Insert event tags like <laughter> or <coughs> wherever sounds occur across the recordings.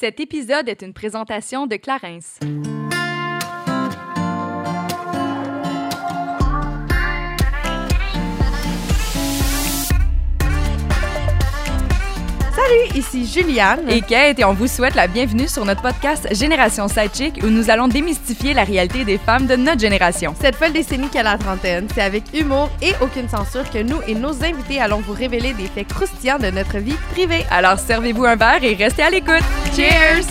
Cet épisode est une présentation de Clarence. Salut, ici Juliane. Et Kate, et on vous souhaite la bienvenue sur notre podcast Génération Sidechick où nous allons démystifier la réalité des femmes de notre génération. Cette folle décennie qu'à la trentaine, c'est avec humour et aucune censure que nous et nos invités allons vous révéler des faits croustillants de notre vie privée. Alors servez-vous un verre et restez à l'écoute. Cheers!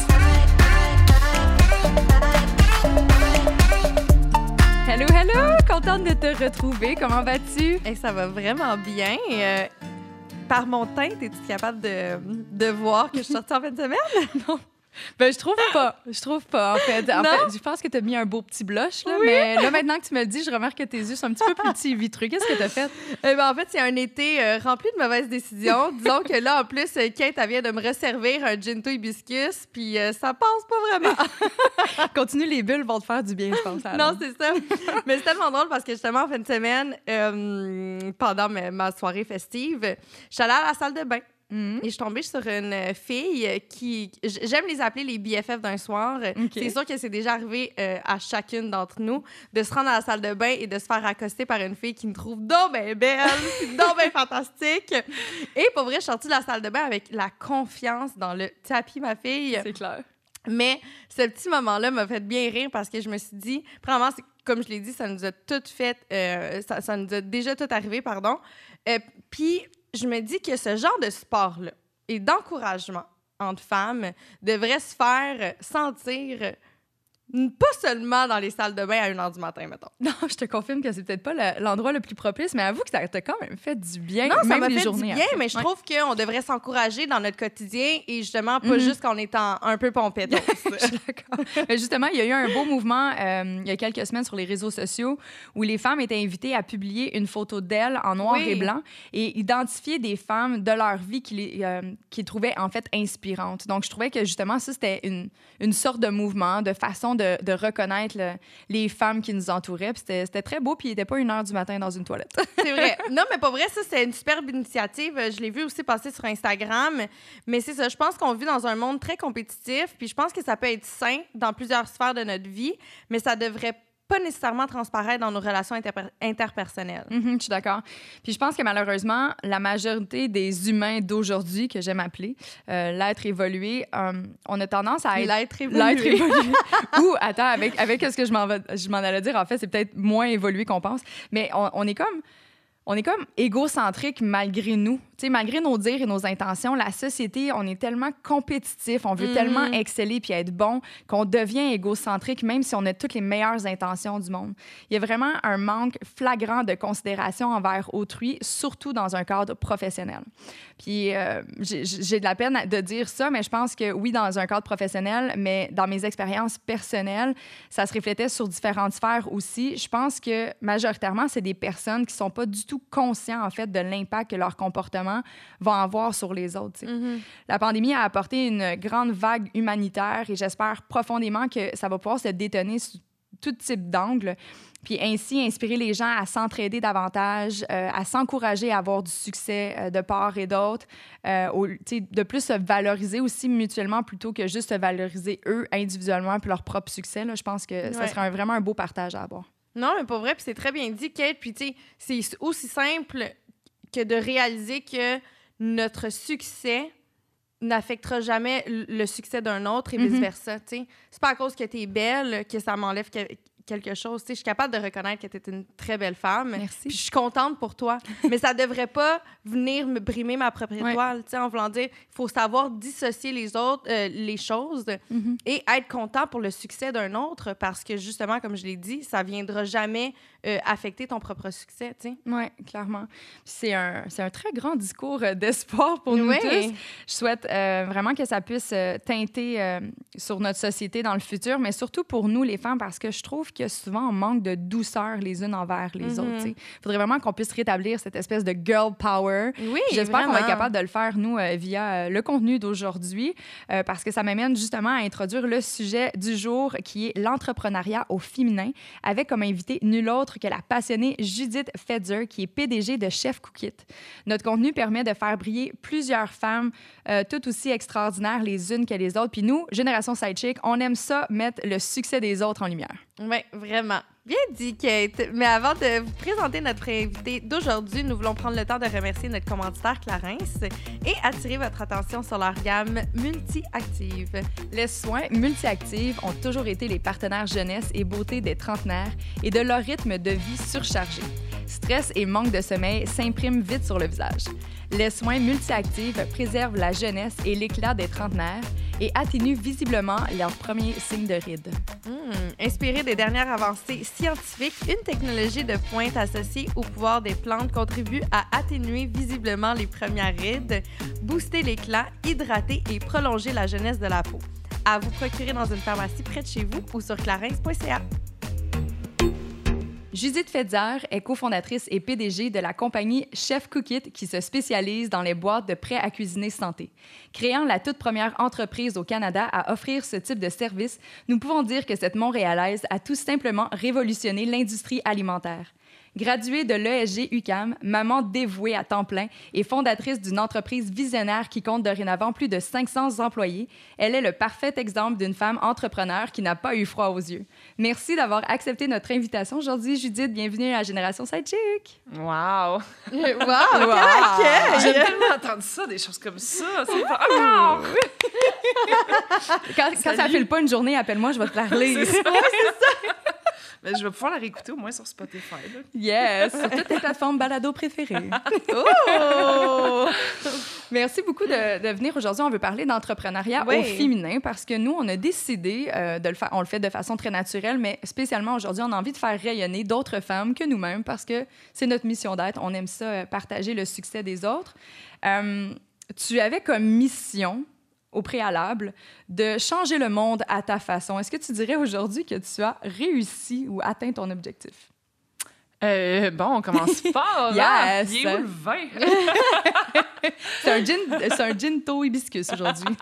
Hello, hello! Contente de te retrouver. Comment vas-tu? Et ça va vraiment bien. Euh, par mon teint, es-tu capable de, de voir que je suis sortie en fin de semaine? <laughs> non. Ben, je trouve pas. Je trouve pas, en fait. En fait, je pense que tu as mis un beau petit blush, là, mais là, maintenant que tu me le dis, je remarque que tes yeux sont un petit peu plus petits et vitreux. Qu'est-ce que tu as fait? Eh ben, en fait, c'est un été euh, rempli de mauvaises décisions. <laughs> Disons que là, en plus, euh, Kate, elle vient de me resservir un ginto hibiscus, puis euh, ça passe pas vraiment. <laughs> Continue, les bulles vont te faire du bien, je pense. Non, c'est ça. mais c'est tellement drôle parce que justement, en fin de semaine, pendant ma, soirée festive, je suis allée à la salle de bain. Mm-hmm. Et je suis tombée sur une fille qui. J'aime les appeler les BFF d'un soir. C'est sûr que c'est déjà arrivé euh, à chacune d'entre nous de se rendre à la salle de bain et de se faire accoster par une fille qui me trouve donc bien belle, <laughs> donc fantastique. Et pour vrai, je suis sortie de la salle de bain avec la confiance dans le tapis, ma fille. C'est clair. Mais ce petit moment-là m'a fait bien rire parce que je me suis dit, premièrement, comme je l'ai dit, ça nous a tout fait, euh, ça, ça, nous a déjà tout arrivé, pardon. Euh, puis je me dis que ce genre de sport-là et d'encouragement entre femmes devrait se faire sentir pas seulement dans les salles de bain à 1h du matin, mettons. Non, <laughs> je te confirme que c'est peut-être pas l'endroit le, plus propice, mais avoue que ça t'a quand même fait du bien. Non, ça m'a fait du bien, mais je trouve qu'on devrait s'encourager dans notre quotidien et justement pas mhm. juste qu'en étant un peu pompette. <laughs> je suis d'accord. justement, il y a eu un beau mouvement euh, il y a quelques semaines sur les réseaux sociaux où les femmes étaient invitées à publier une photo d'elles en noir et blanc et identifier des femmes de leur vie qu'ils euh, trouvaient en fait inspirantes. Donc, je trouvais que justement, ça, c'était une, une sorte de mouvement, de façon de, reconnaître les femmes qui nous entouraient. C'était très beau, puis il n'était pas une heure du matin dans une toilette. <laughs> c'est vrai. Non, mais pas vrai, ça, c'est une superbe initiative. Je l'ai vu aussi passer sur Instagram. Mais c'est ça, je pense qu'on vit dans un monde très compétitif, puis je pense que ça peut être sain dans plusieurs sphères de notre vie, mais ça devrait pas nécessairement transparaître dans nos relations interpersonnelles. Mhm, je suis d'accord. Puis je pense que malheureusement, la majorité des humains d'aujourd'hui, que j'aime appeler euh, l'être évolué, euh, on a tendance à être... L'être évolué. <laughs> évolué. Ou, attends, avec, avec ce que je m'en allais dire, en fait, c'est peut-être moins évolué qu'on pense, mais on, on est comme on est comme égocentrique malgré nous. Sais, malgré nos dires et nos intentions, la société, on est tellement compétitif, on veut mm. tellement exceller puis être bon qu'on devient égocentrique même si on a toutes les meilleures intentions du monde. Il y a vraiment un manque flagrant de considération envers autrui, surtout dans un cadre professionnel. Puis euh, j'ai de la peine de dire ça, mais je pense que oui, dans un cadre professionnel, mais dans mes expériences personnelles, ça se reflétait sur différentes sphères aussi. Je pense que majoritairement, c'est des personnes qui sont pas du tout conscients, en fait, de l'impact que leur comportement va avoir sur les autres. Mm-hmm. La pandémie a apporté une grande vague humanitaire et j'espère profondément que ça va pouvoir se détonner sous tout type d'angle, puis ainsi inspirer les gens à s'entraider davantage, euh, à s'encourager à avoir du succès euh, de part et d'autre, euh, de plus se valoriser aussi mutuellement plutôt que juste se valoriser eux individuellement puis leur propre succès. Là, je pense que ça serait vraiment un beau partage à avoir. Non, mais pas vrai, puis c'est très bien dit, Kate. Puis, tu sais, c'est aussi simple que de réaliser que notre succès n'affectera jamais le succès d'un autre et mm-hmm. vice-versa. C'est pas à cause que tu es belle que ça m'enlève quelque chose. je suis capable de reconnaître que tu es une très belle femme. Merci. Puis je suis contente pour toi. <laughs> mais ça devrait pas venir me brimer ma propre étoile, en voulant dire, il faut savoir dissocier les autres, euh, les choses mm-hmm. et être content pour le succès d'un autre parce que justement, comme je l'ai dit, ça viendra jamais euh, affecter ton propre succès, tu sais. Oui, clairement. C'est un, un très grand discours euh, d'espoir pour nous tous. Je souhaite vraiment que ça puisse teinter sur notre société dans le futur, mais surtout pour nous, les femmes, parce que je trouve que souvent, on manque de douceur les unes envers les Mhm. autres. Il faudrait vraiment qu'on puisse rétablir cette espèce de girl power. Oui, J'espère qu'on va être capable de le faire, nous, euh, via euh, le contenu d'aujourd'hui, euh, parce que ça m'amène justement à introduire le sujet du jour, qui est l'entrepreneuriat au féminin, avec comme invité nul autre que la passionnée Judith Fetzer, qui est PDG de Chef Cookit. Notre contenu permet de faire briller plusieurs femmes, euh, toutes aussi extraordinaires les unes que les autres. Puis nous, Génération Sidechick, on aime ça, mettre le succès des autres en lumière. Oui, vraiment. Bien dit, Kate. Mais avant de vous présenter notre invité d'aujourd'hui, nous voulons prendre le temps de remercier notre commanditaire Clarence et attirer votre attention sur leur gamme multi-active. Les soins multi-actifs ont toujours été les partenaires jeunesse et beauté des trentenaires et de leur rythme de vie surchargé. Stress et manque de sommeil s'impriment vite sur le visage. Les soins multi-actifs préservent la jeunesse et l'éclat des trentenaires et atténuent visiblement leurs premiers signes de rides. Hmm, Inspiré des dernières avancées scientifiques, une technologie de pointe associée au pouvoir des plantes contribue à atténuer visiblement les premières rides, booster l'éclat, hydrater et prolonger la jeunesse de la peau. À vous procurer dans une pharmacie près de chez vous ou sur clarins.ca. Judith Fetzer est cofondatrice et PDG de la compagnie Chef Cookit qui se spécialise dans les boîtes de prêts à cuisiner santé. Créant la toute première entreprise au Canada à offrir ce type de service, nous pouvons dire que cette Montréalaise a tout simplement révolutionné l'industrie alimentaire. Graduée de l'ESG UCAM, maman dévouée à temps plein et fondatrice d'une entreprise visionnaire qui compte dorénavant plus de 500 employés, elle est le parfait exemple d'une femme entrepreneur qui n'a pas eu froid aux yeux. Merci d'avoir accepté notre invitation aujourd'hui, Judith. Bienvenue à Génération Sidechick. Wow! Wow, <laughs> Wow. J'ai tellement entendu ça, des choses comme ça. C'est pas encore! <laughs> Quand, quand ça Salut. file pas une journée, appelle-moi, je vais te la relire. C'est ça. <laughs> Mais je vais pouvoir la réécouter au moins sur Spotify. là. Yes, sur toutes tes plateformes balado préférées. <laughs> Oh! Merci beaucoup de, de venir aujourd'hui. On veut parler d'entrepreneuriat Oui. au féminin parce que nous, on a décidé euh, de le faire. On le fait de façon très naturelle, mais spécialement aujourd'hui, on a envie de faire rayonner d'autres femmes que nous-mêmes parce que c'est notre mission d'être. On aime ça, euh, partager le succès des autres. Euh, tu avais comme mission au préalable de changer le monde à ta façon. Est-ce que tu dirais aujourd'hui que tu as réussi ou atteint ton objectif? Euh, bon, on commence <laughs> fort. Yes. hein? Il est où le vin? <laughs> C'est un gin, c'est un gin hibiscus aujourd'hui. <laughs>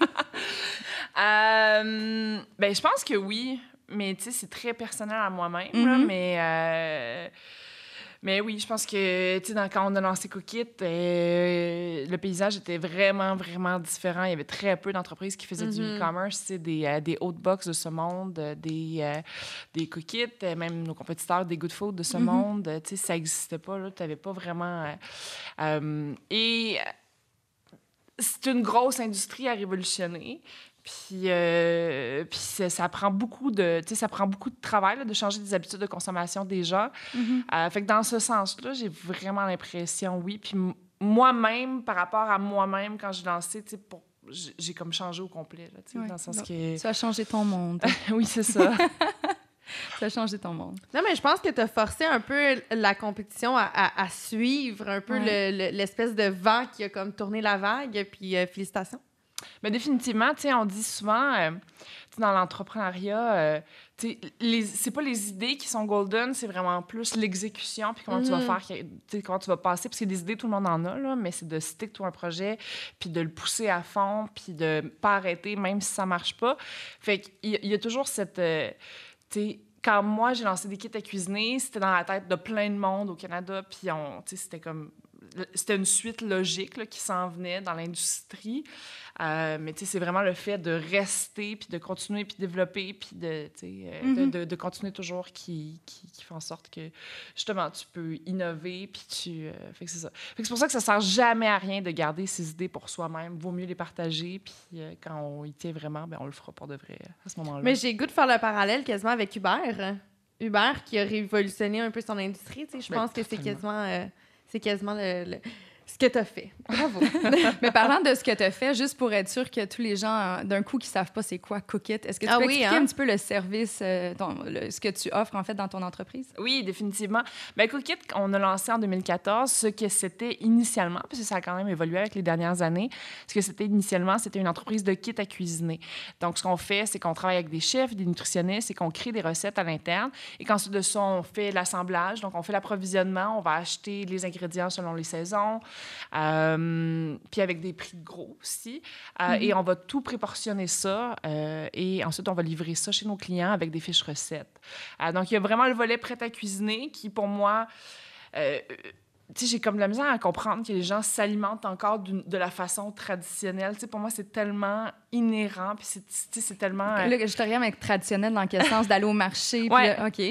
Euh, ben, je pense que oui, mais tu sais, c'est très personnel à moi-même. Mhm. mais, euh, mais oui, je pense que tu sais, quand on a lancé Cookit, euh, le paysage était vraiment, vraiment différent. Il y avait très peu d'entreprises qui faisaient du Mhm. e-commerce, tu des, euh, des hautes box de ce monde, euh, des, euh, des Cookit, euh, même nos compétiteurs, des Good Food de ce Mhm. monde. euh, Tu sais, ça n'existait pas. Tu n'avais pas vraiment. et c'est une grosse industrie à révolutionner. Puis, euh, puis ça, ça prend beaucoup de, tu sais, ça prend beaucoup de travail là, de changer des habitudes de consommation des gens. Euh, fait que dans ce sens-là, j'ai vraiment l'impression, oui. Puis m- moi-même, par rapport à moi-même, quand j'ai lancé, tu sais, pour- j'ai j'ai comme changé au complet, là, tu sais, Ouais. dans le sens que... Tu as changé ton monde. <laughs> oui, c'est ça. <laughs> Tu as changé ton monde. Non, mais je pense que tu as forcé un peu la compétition à, à- à suivre un peu Ouais. le- le- l'espèce de vent qui a comme tourné la vague. Puis euh, félicitations. Mais définitivement, tu sais, on dit souvent, euh, dans l'entrepreneuriat, euh, c'est pas les idées qui sont golden, c'est vraiment plus l'exécution, puis comment tu vas Mhm. faire, comment tu vas passer, parce que des idées, tout le monde en a, là, mais c'est de stick to un projet, puis de le pousser à fond, puis de pas arrêter, même si ça marche pas. Fait qu'il y, a- il y a toujours cette... euh, quand moi, j'ai lancé des kits à cuisiner, c'était dans la tête de plein de monde au Canada, puis c'était comme... C'était une suite logique là, qui s'en venait dans l'industrie. Euh, mais tu sais, c'est vraiment le fait de rester, puis de continuer, puis développer, puis de, euh, de- Mhm. de, de continuer toujours qui, qui, qui fait en sorte que, justement, tu peux innover, puis tu... euh, fait que c'est ça. C'est pour ça que ça sert jamais à rien de garder ses idées pour soi-même. Vaut mieux les partager, puis euh, quand on y tient vraiment, ben, on le fera pour de vrai à ce moment-là. Mais j'ai goût de faire le parallèle quasiment avec Uber. Uber qui a révolutionné un peu son industrie. tu sais, Je Ben, pense que c'est quasiment, c'est quasiment le, le- ce que tu as fait. Bravo. <laughs> Mais parlant de ce que tu as fait, juste pour être sûr que tous les gens, euh, d'un coup, qui savent pas c'est quoi Cookit, est-ce que tu Ah peux oui, expliquer hein? un petit peu le service, euh, ton- le- ce que tu offres, en fait, dans ton entreprise? Oui, définitivement. Ben, Cookit, on a lancé en 2014 ce que c'était initialement, parce que ça a quand même évolué avec les dernières années. Ce que c'était initialement, c'était une entreprise de kits à cuisiner. Donc, ce qu'on fait, c'est qu'on travaille avec des chefs, des nutritionnistes et qu'on crée des recettes à l'interne. Et qu'ensuite de ça, on fait l'assemblage. Donc, on fait l'approvisionnement. On va acheter les ingrédients selon les saisons. Euh, puis avec des prix gros aussi. Euh, Et on va tout préportionner ça. euh, et ensuite, on va livrer ça chez nos clients avec des fiches recettes. Donc, il y a vraiment le volet prêt à cuisiner qui, pour moi, j'ai comme de la misère à comprendre que les gens s'alimentent encore de la façon traditionnelle. Tu sais, pour moi, c'est tellement inhérent, puis c'est, tellement... euh, Là, je te regarde avec traditionnel dans quel sens? D'aller au marché? puis Ouais. là, OK.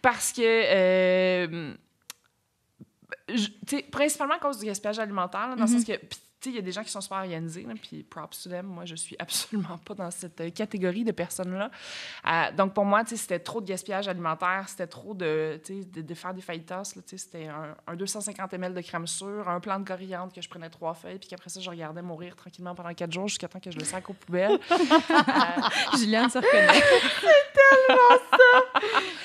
Parce que, euh, je- principalement à cause du gaspillage alimentaire, là, dans le sens que, tu sais, il y a des gens qui sont super organisés, puis props to them. Moi, je suis <laughs> absolument pas dans cette euh, catégorie de personnes-là. Euh, donc, pour moi, c'était trop de gaspillage alimentaire, c'était trop de, de, de faire des fajitas, c'était un, un 250 ml de crème sûre, un plant de coriandre que je prenais trois feuilles, puis qu'après ça, je regardais mourir tranquillement pendant quatre jours jusqu'à temps que je le sac aux poubelles. <laughs> Euh, Juliane se reconnaît. <laughs>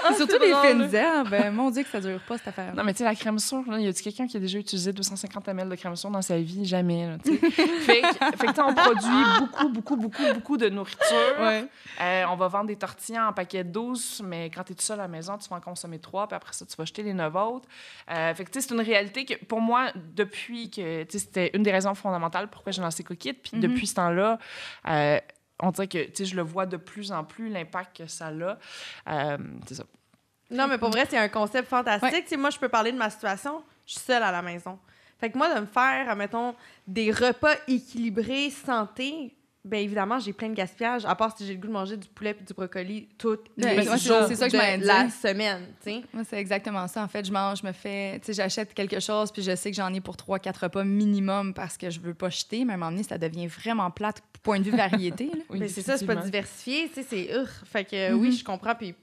c'est Surtout c'est les drôle. fines herbes. Euh, Mon Dieu, que ça dure pas, cette affaire. Non, mais tu sais, la crème sûre, là, y a-tu quelqu'un qui a déjà utilisé 250 ml de crème sûre dans sa vie? Jamais, là, tu <laughs> fait que, fait que, on produit beaucoup, beaucoup, beaucoup, beaucoup de nourriture. Ouais. Euh, on va vendre des tortillas en paquet de 12, mais quand tu es tout seul à la maison, tu vas en consommer trois, puis après ça, tu vas jeter les neuf autres. Euh, fait que, tu sais, c'est une réalité que, pour moi, depuis que, tu sais, c'était une des raisons fondamentales pourquoi j'ai lancé Cookit, puis Mhm. depuis ce temps-là, euh, on dirait que, tu sais, je le vois de plus en plus, l'impact que ça a. Euh, c'est ça. Non, mais pour vrai, c'est un concept fantastique. Ouais. Moi, je peux parler de ma situation. Je suis seule à la maison. Fait que moi, de me faire, mettons, des repas équilibrés, santé, bien évidemment, j'ai plein de gaspillage, à part si j'ai le goût de manger du poulet et du brocoli tous Ouais, les moi, c'est- jours c'est ça que je de la semaine, tu sais. Moi, c'est exactement ça. En fait, je mange, je me fais. Tu sais, j'achète quelque chose, puis je sais que j'en ai pour 3-4 repas minimum parce que je veux pas jeter. Mais à un moment donné, ça devient vraiment plate, point de vue variété. là. Oui, mais c'est ça, c'est pas diversifié, tu sais, c'est ur. Fait que euh, Mhm. oui, je comprends, puis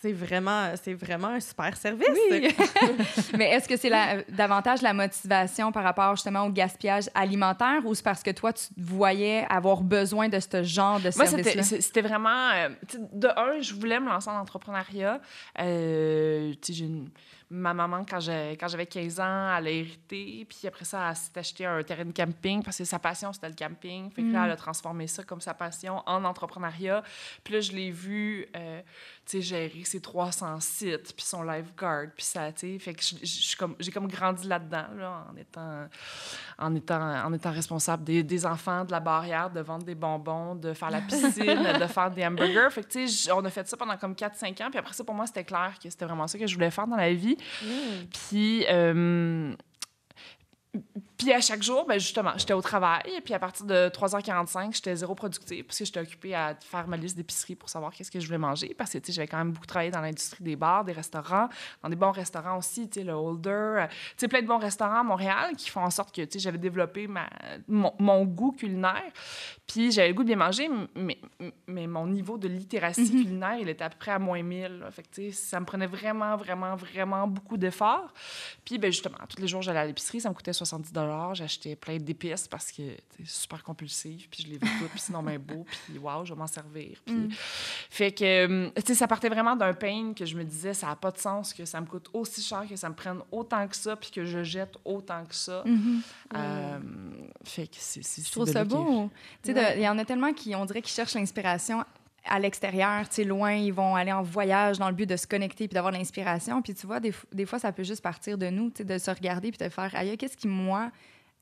c'est vraiment, c'est vraiment un super service. Oui. <laughs> Mais est-ce que c'est la- davantage la motivation par rapport justement au gaspillage alimentaire ou c'est parce que toi, tu te voyais avoir besoin de ce genre de Moi, c'était service-là? c'était vraiment. euh, de un, je voulais me lancer en entrepreneuriat. Euh, tu sais, j'ai une- Ma maman, quand j'avais 15 ans, elle a hérité. Puis après ça, elle s'est acheté un terrain de camping parce que sa passion, c'était le camping. Fait que là, Mm. elle a transformé ça comme sa passion en entrepreneuriat. Puis là, je l'ai vu, euh, gérer ses 300 sites, puis son lifeguard, puis ça, tu sais. Fait que suis comme- j'ai comme grandi là-dedans, là, en étant en étant, en étant responsable des, des enfants, de la barrière, de vendre des bonbons, de faire la <laughs> piscine, de faire des hamburgers. Fait que, tu sais, on a fait ça pendant comme 4-5 ans. Puis après ça, pour moi, c'était clair que c'était vraiment ça que je voulais faire dans la vie. Mm. Puis, euh, puis à chaque jour, ben justement, j'étais au travail. Puis à partir de 3h45, j'étais zéro productive parce que j'étais occupée à faire ma liste d'épicerie pour savoir qu'est-ce que je voulais manger. Parce que, tu sais, j'avais quand même beaucoup travaillé dans l'industrie des bars, des restaurants, dans des bons restaurants aussi, tu sais, le Holder. euh, Tu sais, plein de bons restaurants à Montréal qui font en sorte que, tu sais, j'avais développé ma, mon, mon goût culinaire. Puis j'avais le goût de bien manger, mais, mais mon niveau de littératie culinaire, il était à peu près à moins 1000. là. Fait que, tu sais, ça me prenait vraiment, vraiment, vraiment beaucoup d'efforts. Puis, ben, justement, tous les jours, j'allais à l'épicerie, ça me coûtait 70 J'achetais plein d'épices parce que c'est super compulsif, puis je les veux toutes, puis sinon, ben beau, puis waouh, je vais m'en servir. Puis... Mm. Fait que, euh, tu sais, ça partait vraiment d'un pain que je me disais, ça n'a pas de sens que ça me coûte aussi cher, que ça me prenne autant que ça, puis que je jette autant que ça. Mhm. Euh, fait que c'est. c'est- Je trouve ça beau? Tu sais, Ouais. il y en a tellement qui, on dirait, qui cherchent l'inspiration à l'extérieur, tu sais, loin, ils vont aller en voyage dans le but de se connecter puis d'avoir de l'inspiration. Puis tu vois, des, fois, ça peut juste partir de nous, tu sais, de se regarder puis de faire, aïe, qu'est-ce qui, moi,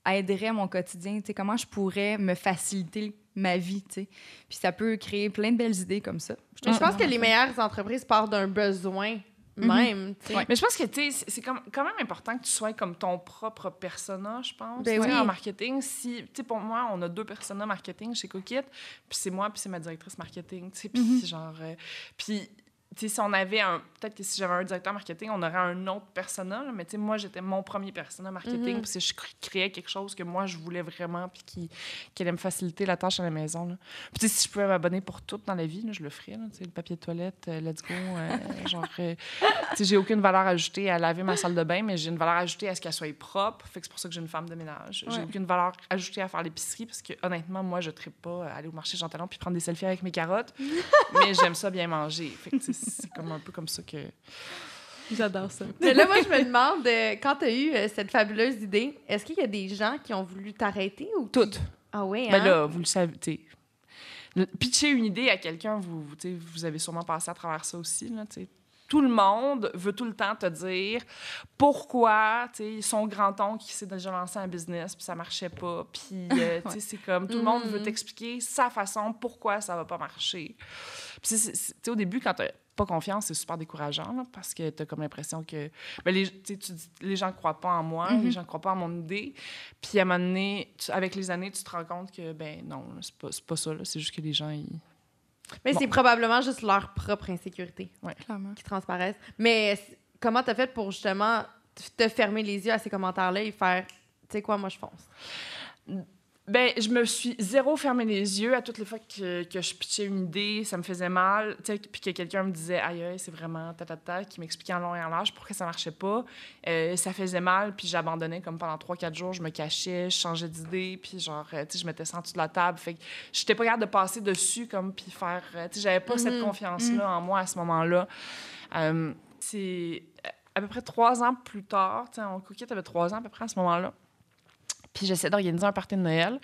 aiderait mon quotidien? Tu sais, comment je pourrais me faciliter ma vie, tu sais? Puis ça peut créer plein de belles idées comme ça. Je trouve pense que les meilleures entreprises partent d'un besoin. Même. sais. Ouais. Mais je pense que, tu sais, c'est- comme- quand même important que tu sois comme ton propre persona, je pense. Ben Tu sais, oui. En marketing, si, tu sais, pour moi, on a deux personas marketing chez Cookit, puis c'est moi, puis c'est ma directrice marketing, tu sais, puis Mhm. genre... euh, puis si on avait un. Peut-être que si j'avais un directeur marketing, on aurait un autre persona. mais tu sais, moi, j'étais mon premier persona marketing. Mm-hmm. Parce que je créais quelque chose que moi, je voulais vraiment. Puis qui, qui allait me faciliter la tâche à la maison. Là. Puis si je pouvais m'abonner pour tout dans la vie, je le ferais. Là, le papier de toilette, euh, let's go. Euh, <laughs> genre, euh, j'ai aucune valeur ajoutée à laver ma salle de bain, mais j'ai une valeur ajoutée à ce qu'elle soit propre. Fait que c'est pour ça que j'ai une femme de ménage. J'ai aucune valeur ajoutée à faire l'épicerie. Parce que honnêtement, moi, je ne pas aller au marché Jean Talon puis prendre des selfies avec mes carottes. <laughs> mais j'aime ça bien manger. Fait que c'est comme un peu comme ça que. J'adore ça. Mais là, moi, je me demande, euh, quand tu as eu euh, cette fabuleuse idée, est-ce qu'il y a des gens qui ont voulu t'arrêter ou. Toutes. Ah oui, ben hein? là, vous le savez. Pitcher une idée à quelqu'un, vous, vous, vous avez sûrement passé à travers ça aussi. Là, tout le monde veut tout le temps te dire pourquoi, tu sais, son grand-oncle qui s'est déjà lancé un business, puis ça marchait pas. Puis, euh, <laughs> tu sais, c'est comme, tout le monde veut mm-hmm. t'expliquer sa façon, pourquoi ça va pas marcher. Puis, tu sais, au début, quand t'as pas confiance, c'est super décourageant, parce que t'as comme l'impression que, ben, les, tu les gens croient pas en moi, les mm-hmm. gens croient pas en mon idée. Puis, à un moment donné, avec les années, tu te rends compte que, ben non, c'est pas, pas ça, c'est juste que les gens, ils mais c'est probablement juste leur propre insécurité qui transparaissent. Mais comment tu as fait pour justement te fermer les yeux à ces commentaires-là et faire, tu sais quoi, moi je fonce? Ben, je me suis zéro fermé les yeux à toutes les fois que, que je pitchais une idée, ça me faisait mal, puis que quelqu'un me disait aïe, c'est vraiment ta, ta, ta qui m'expliquait en long et en large pourquoi ça marchait pas. Euh, ça faisait mal, puis j'abandonnais comme pendant 3-4 jours, je me cachais, je changeais d'idée, puis genre, euh, tu sais, je mettais ça en dessous de la table. Fait que j'étais pas capable de passer dessus, comme, puis faire. Euh, tu sais, j'avais pas cette mm-hmm. confiance-là mm. en moi à ce moment-là. c'est à peu près trois ans plus tard, tu sais, on coquette avait trois ans à peu près à ce moment-là. Puis j'essaie d'organiser un party de Noël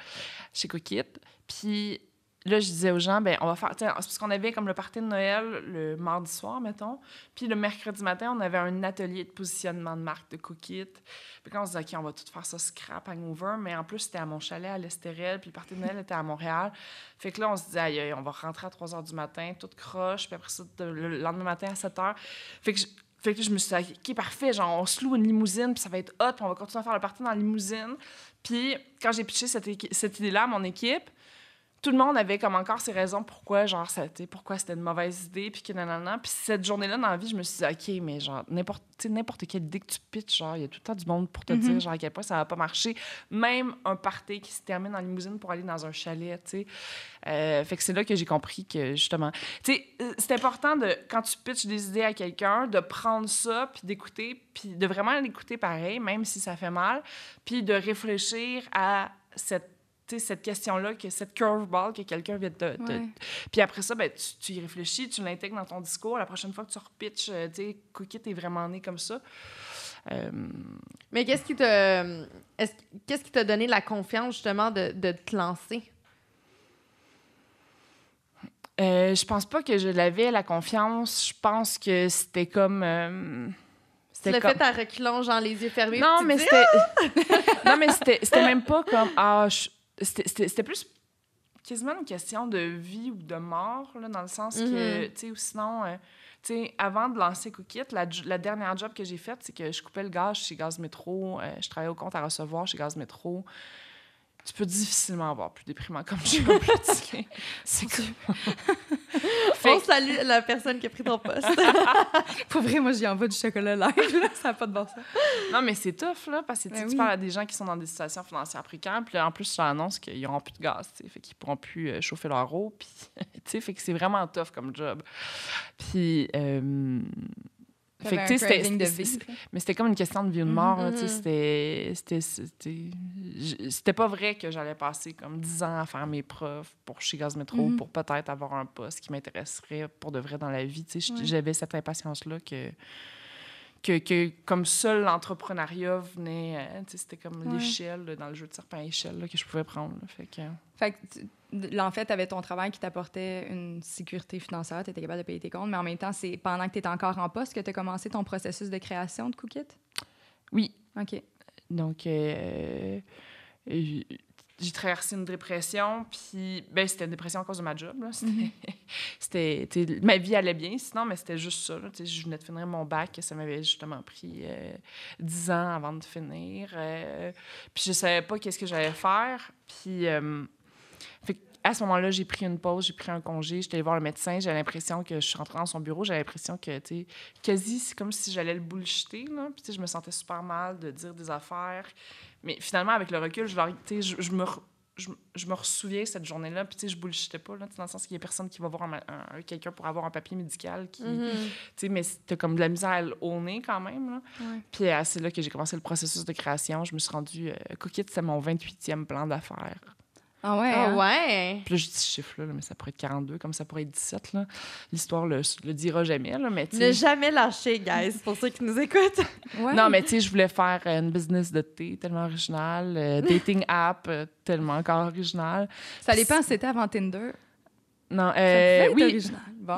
chez Coquette. Puis là, je disais aux gens, ben on va faire. C'est parce qu'on avait comme le party de Noël le mardi soir, mettons. Puis le mercredi matin, on avait un atelier de positionnement de marque de Coquette. Puis quand on se disait, OK, on va tout faire ça scrap hangover. Mais en plus, c'était à mon chalet à l'Estérel. Puis le party de Noël était à Montréal. Fait que là, on se disait, aïe, on va rentrer à 3 h du matin, toute croche. Puis après ça, le lendemain matin à 7 h. Fait que fait que je me suis dit, OK, parfait, genre, on se loue une limousine, puis ça va être hot, puis on va continuer à faire le party dans la limousine. Puis quand j'ai pitché cette, cette idée-là à mon équipe, tout le monde avait comme encore ses raisons pourquoi genre c'était pourquoi c'était une mauvaise idée puis que nanana. Puis cette journée-là dans la vie je me suis dit ok mais genre n'importe n'importe quelle idée que tu pitches genre il y a tout le temps du monde pour te dire mm-hmm. genre à quel point ça va pas marcher. Même un party qui se termine en limousine pour aller dans un chalet tu sais. Euh, fait que c'est là que j'ai compris que justement tu sais euh, c'est important de quand tu pitches des idées à quelqu'un de prendre ça puis d'écouter puis de vraiment l'écouter pareil même si ça fait mal puis de réfléchir à cette cette question-là, que cette curveball que quelqu'un vient de te, Puis après ça, ben, tu, y réfléchis, tu l'intègres dans ton discours. La prochaine fois que tu repitches, euh, tu sais, Cookie, t'es vraiment né comme ça. Euh, Mais qu'est-ce qui te... Qu'est-ce qui t'a donné la confiance, justement, de, de te lancer? Euh, je pense pas que je l'avais, la confiance. Je pense que c'était comme... Euh, tu l'as fait à reculons, genre les yeux fermés. Non, <laughs> mais c'était... non, mais c'était même pas comme... Ah, je c'était plus quasiment une question de vie ou de mort, là, dans le sens que, mm-hmm. tu sais, ou sinon, euh, tu sais, avant de lancer Cookit, la, la, dernière job que j'ai faite, c'est que je coupais le gaz chez Gaz Métro, euh, je travaillais au compte à recevoir chez Gaz Métro, tu peux difficilement avoir plus déprimant comme suis <laughs> C'est cool. <laughs> On salue la personne qui a pris ton poste. <laughs> Pour vrai, moi, j'y envoie du chocolat live. Là. Ça n'a pas de bon sens. Non, mais c'est tough, là, parce que ben tu parles à des gens qui sont dans des situations financières précaires. Puis en plus, ça annonce qu'ils n'auront plus de gaz, fait qu'ils pourront plus euh, chauffer leur eau. Puis, tu sais, fait que c'est vraiment tough comme job. Puis... Euh, fait que, c'était, mais c'était comme une question de vie ou de mort. Mm-hmm. C'était, c'était, pas vrai que j'allais passer comme 10 ans à faire mes preuves pour chez Gaz Métro mm-hmm. pour peut-être avoir un poste qui m'intéresserait pour de vrai dans la vie. J'avais cette impatience-là que, que, que, comme seul l'entrepreneuriat venait, euh, c'était comme l'échelle dans le jeu de serpent échelle que je pouvais prendre. Fait que... Fait que en fait, tu avais ton travail qui t'apportait une sécurité financière, tu étais capable de payer tes comptes, mais en même temps, c'est pendant que tu étais encore en poste que tu as commencé ton processus de création de Cookit? Oui. OK. Donc, euh, j'ai traversé une dépression, puis ben, c'était une dépression à cause de ma job. Mhm. <laughs> C'était, ma vie allait bien, sinon, mais c'était juste ça. je venais de finir mon bac, ça m'avait justement pris euh, dix ans avant de finir. Euh, puis je savais pas qu'est-ce que j'allais faire. Puis à ce moment-là, j'ai pris une pause, j'ai pris un congé, j'étais allée voir le médecin, j'avais l'impression que je suis rentrée dans son bureau, j'avais l'impression que, tu sais, quasi, c'est comme si j'allais le bullshiter, là. Puis, tu sais, je me sentais super mal de dire des affaires. Mais finalement, avec le recul, je, je, je me je, je, me ressouviens cette journée-là, puis tu sais, je bullshitais pas, là, dans le sens qu'il y a personne qui va voir un, quelqu'un pour avoir un papier médical, qui, mm-hmm. tu sais, mais c'était comme de la misère au nez quand même, là. Puis euh, c'est là que j'ai commencé le processus de création. Je me suis rendue... Euh, Cookit, c'est mon 28e plan d'affaires. Ah ouais? Ah hein? ouais? Puis là, je dis ce chiffre-là, mais ça pourrait être 42, comme ça pourrait être 17. Là. L'histoire le, le dira jamais. Là, mais ne jamais lâcher, guys, pour ceux qui nous écoutent. <laughs> Non, mais tu sais, je voulais faire une business de thé tellement original, euh, <laughs> dating app euh, tellement encore original. Ça dépend si c'était avant Tinder. Non, euh, oui,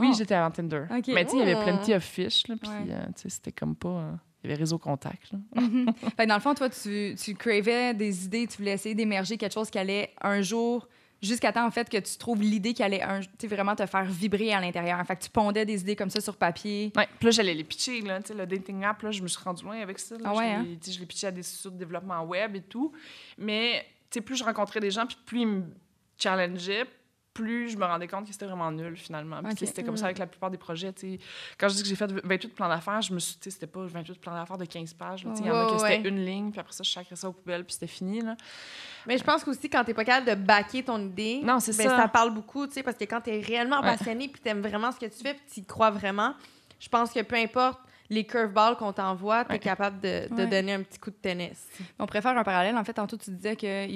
oui j'étais avant Tinder. Mais tu sais, il y avait plenty of fish, là, puis euh, c'était comme pas... Il y avait réseau contact. Mhm. <laughs> dans le fond, toi, tu, tu cravais des idées, tu voulais essayer d'émerger quelque chose qui allait un jour, jusqu'à temps, en fait, que tu trouves l'idée qui allait un, vraiment te faire vibrer à l'intérieur. En fait, tu pondais des idées comme ça sur papier. Puis là, j'allais les pitcher. Là, le dating app, là, je me suis rendu loin avec ça. Ah ouais, hein? Je l'ai pitché à des sociétés de développement web et tout. Mais plus je rencontrais des gens, puis plus ils me challengeaient, plus je me rendais compte que c'était vraiment nul finalement. C'était comme ça avec la plupart des projets. Quand je dis que j'ai fait 28 plans d'affaires, je me suis dit c'était pas 28 plans d'affaires de 15 pages. Il y en a que c'était une ligne, puis après ça, je sacrais ça aux poubelles, puis c'était fini. Là. Mais je pense qu'aussi, quand tu n'es pas capable de baquer ton idée, non, c'est ben, ça. ça parle beaucoup, parce que quand tu es réellement passionné, puis tu aimes vraiment ce que tu fais, puis tu y crois vraiment, je pense que peu importe les curveballs qu'on t'envoie, tu es capable de, de donner un petit coup de tennis. On préfère un parallèle. En fait, tantôt, tu disais que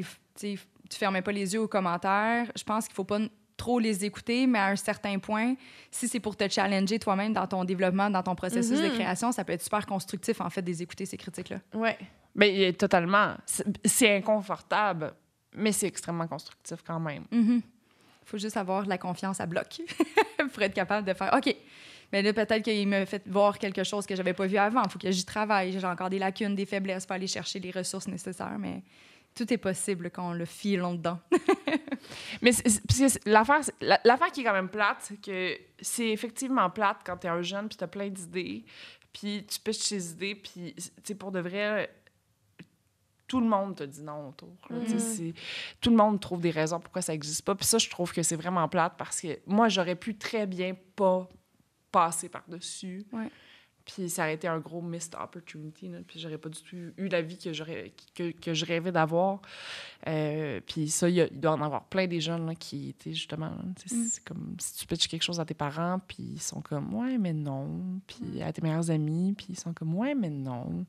tu fermais pas les yeux aux commentaires. Je pense qu'il faut pas trop les écouter, mais à un certain point, si c'est pour te challenger toi-même dans ton développement, dans ton processus de mhm. création, ça peut être super constructif, en fait, d'écouter ces critiques-là. Ouais. Mais totalement. C'est inconfortable, mais c'est extrêmement constructif quand même. Il mhm. faut juste avoir de la confiance à bloc <laughs> pour être capable de faire OK. Mais là, peut-être qu'il me fait voir quelque chose que j'avais pas vu avant. Il faut que j'y travaille. J'ai encore des lacunes, des faiblesses pour aller chercher les ressources nécessaires. Mais tout est possible quand on le file dedans. <laughs> Mais l'affaire, l'affaire qui est quand même plate, c'est que c'est effectivement plate quand tu es un jeune puis tu as plein d'idées, puis tu pêches tes idées, puis pour de vrai, tout le monde te dit non autour. Mm-hmm. Tout le monde trouve des raisons pourquoi ça n'existe pas. Puis ça, je trouve que c'est vraiment plate parce que moi, j'aurais pu très bien pas passer par-dessus. Puis ça aurait été un gros missed opportunity. Là. Puis j'aurais pas du tout eu la vie que, j'aurais, que, que je rêvais d'avoir. Euh, puis ça, il, doit en avoir plein des jeunes là, qui étaient justement. Mm. C'est comme si tu pitches quelque chose à tes parents, puis ils sont comme ouais, mais non. Puis à tes meilleurs amis, puis ils sont comme ouais, mais non.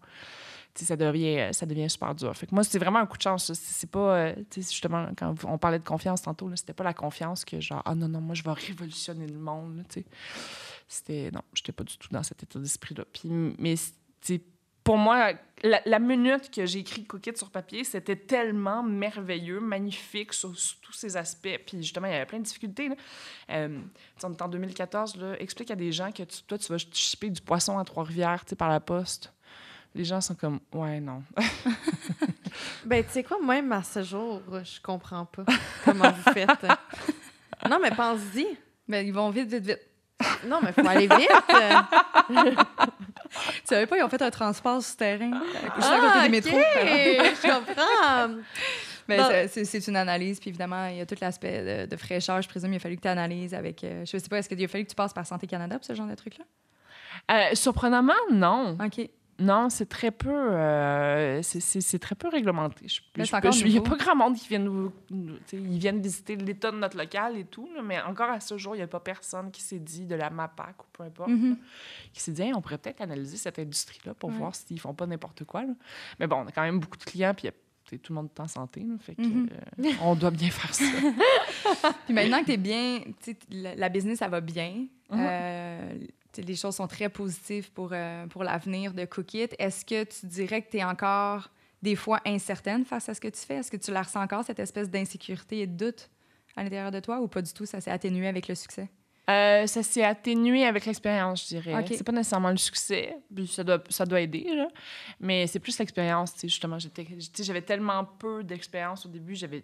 ça devient, ça devient super dur. Fait que moi, c'est vraiment un coup de chance. C'est pas, euh, justement, quand on parlait de confiance tantôt, c'était pas la confiance que genre, ah non, non, moi, je vais révolutionner le monde. C'était. Non, j'étais pas du tout dans cet état d'esprit-là. Puis, mais, pour moi, la, minute que j'ai écrit Coquette sur papier, c'était tellement merveilleux, magnifique sur, tous ces aspects. Puis justement, il y avait plein de difficultés. Là. Euh, on est en 2014, là, explique à des gens que toi, tu vas chipper du poisson à Trois-Rivières par la poste. Les gens sont comme, ouais, non. <laughs> ben, tu sais quoi, même à ce jour, je comprends pas comment vous faites. <laughs> non, mais pense-y. Ben, ils vont vite, vite, vite. Non, mais il faut aller vite. <laughs> tu savais pas, ils ont fait un transport souterrain juste à côté du métro. je comprends. Mais c'est une analyse, puis évidemment, il y a tout l'aspect de, fraîcheur. Je présume qu'il a fallu que tu analyses avec. Euh, je sais pas, est-ce qu'il a fallu que tu passes par Santé Canada pour ce genre de truc-là? Euh, surprenamment, non. OK. Non, c'est très peu, euh, c'est très peu réglementé. Je, il n'y a pas grand monde qui viennent, ils viennent visiter l'état de notre local et tout, mais encore à ce jour, il n'y a pas personne qui s'est dit de la MAPAC ou peu importe, mm-hmm. qui s'est dit on pourrait peut-être analyser cette industrie-là pour voir s'ils font pas n'importe quoi. Mais bon, on a quand même beaucoup de clients, puis tout le monde est en santé, fait que, mm-hmm. euh, on doit bien faire ça. <laughs> puis maintenant que tu es bien, la, la business, ça va bien. Mm-hmm. Euh, les choses sont très positives pour, euh, pour l'avenir de Cookit. Est-ce que tu dirais que tu es encore des fois incertaine face à ce que tu fais? Est-ce que tu la ressens encore, cette espèce d'insécurité et de doute à l'intérieur de toi ou pas du tout? Ça s'est atténué avec le succès? Euh, ça s'est atténué avec l'expérience, je dirais. C'est pas nécessairement le succès, ça doit, ça doit aider, là. mais c'est plus l'expérience. Justement, j'avais tellement peu d'expérience au début, j'avais,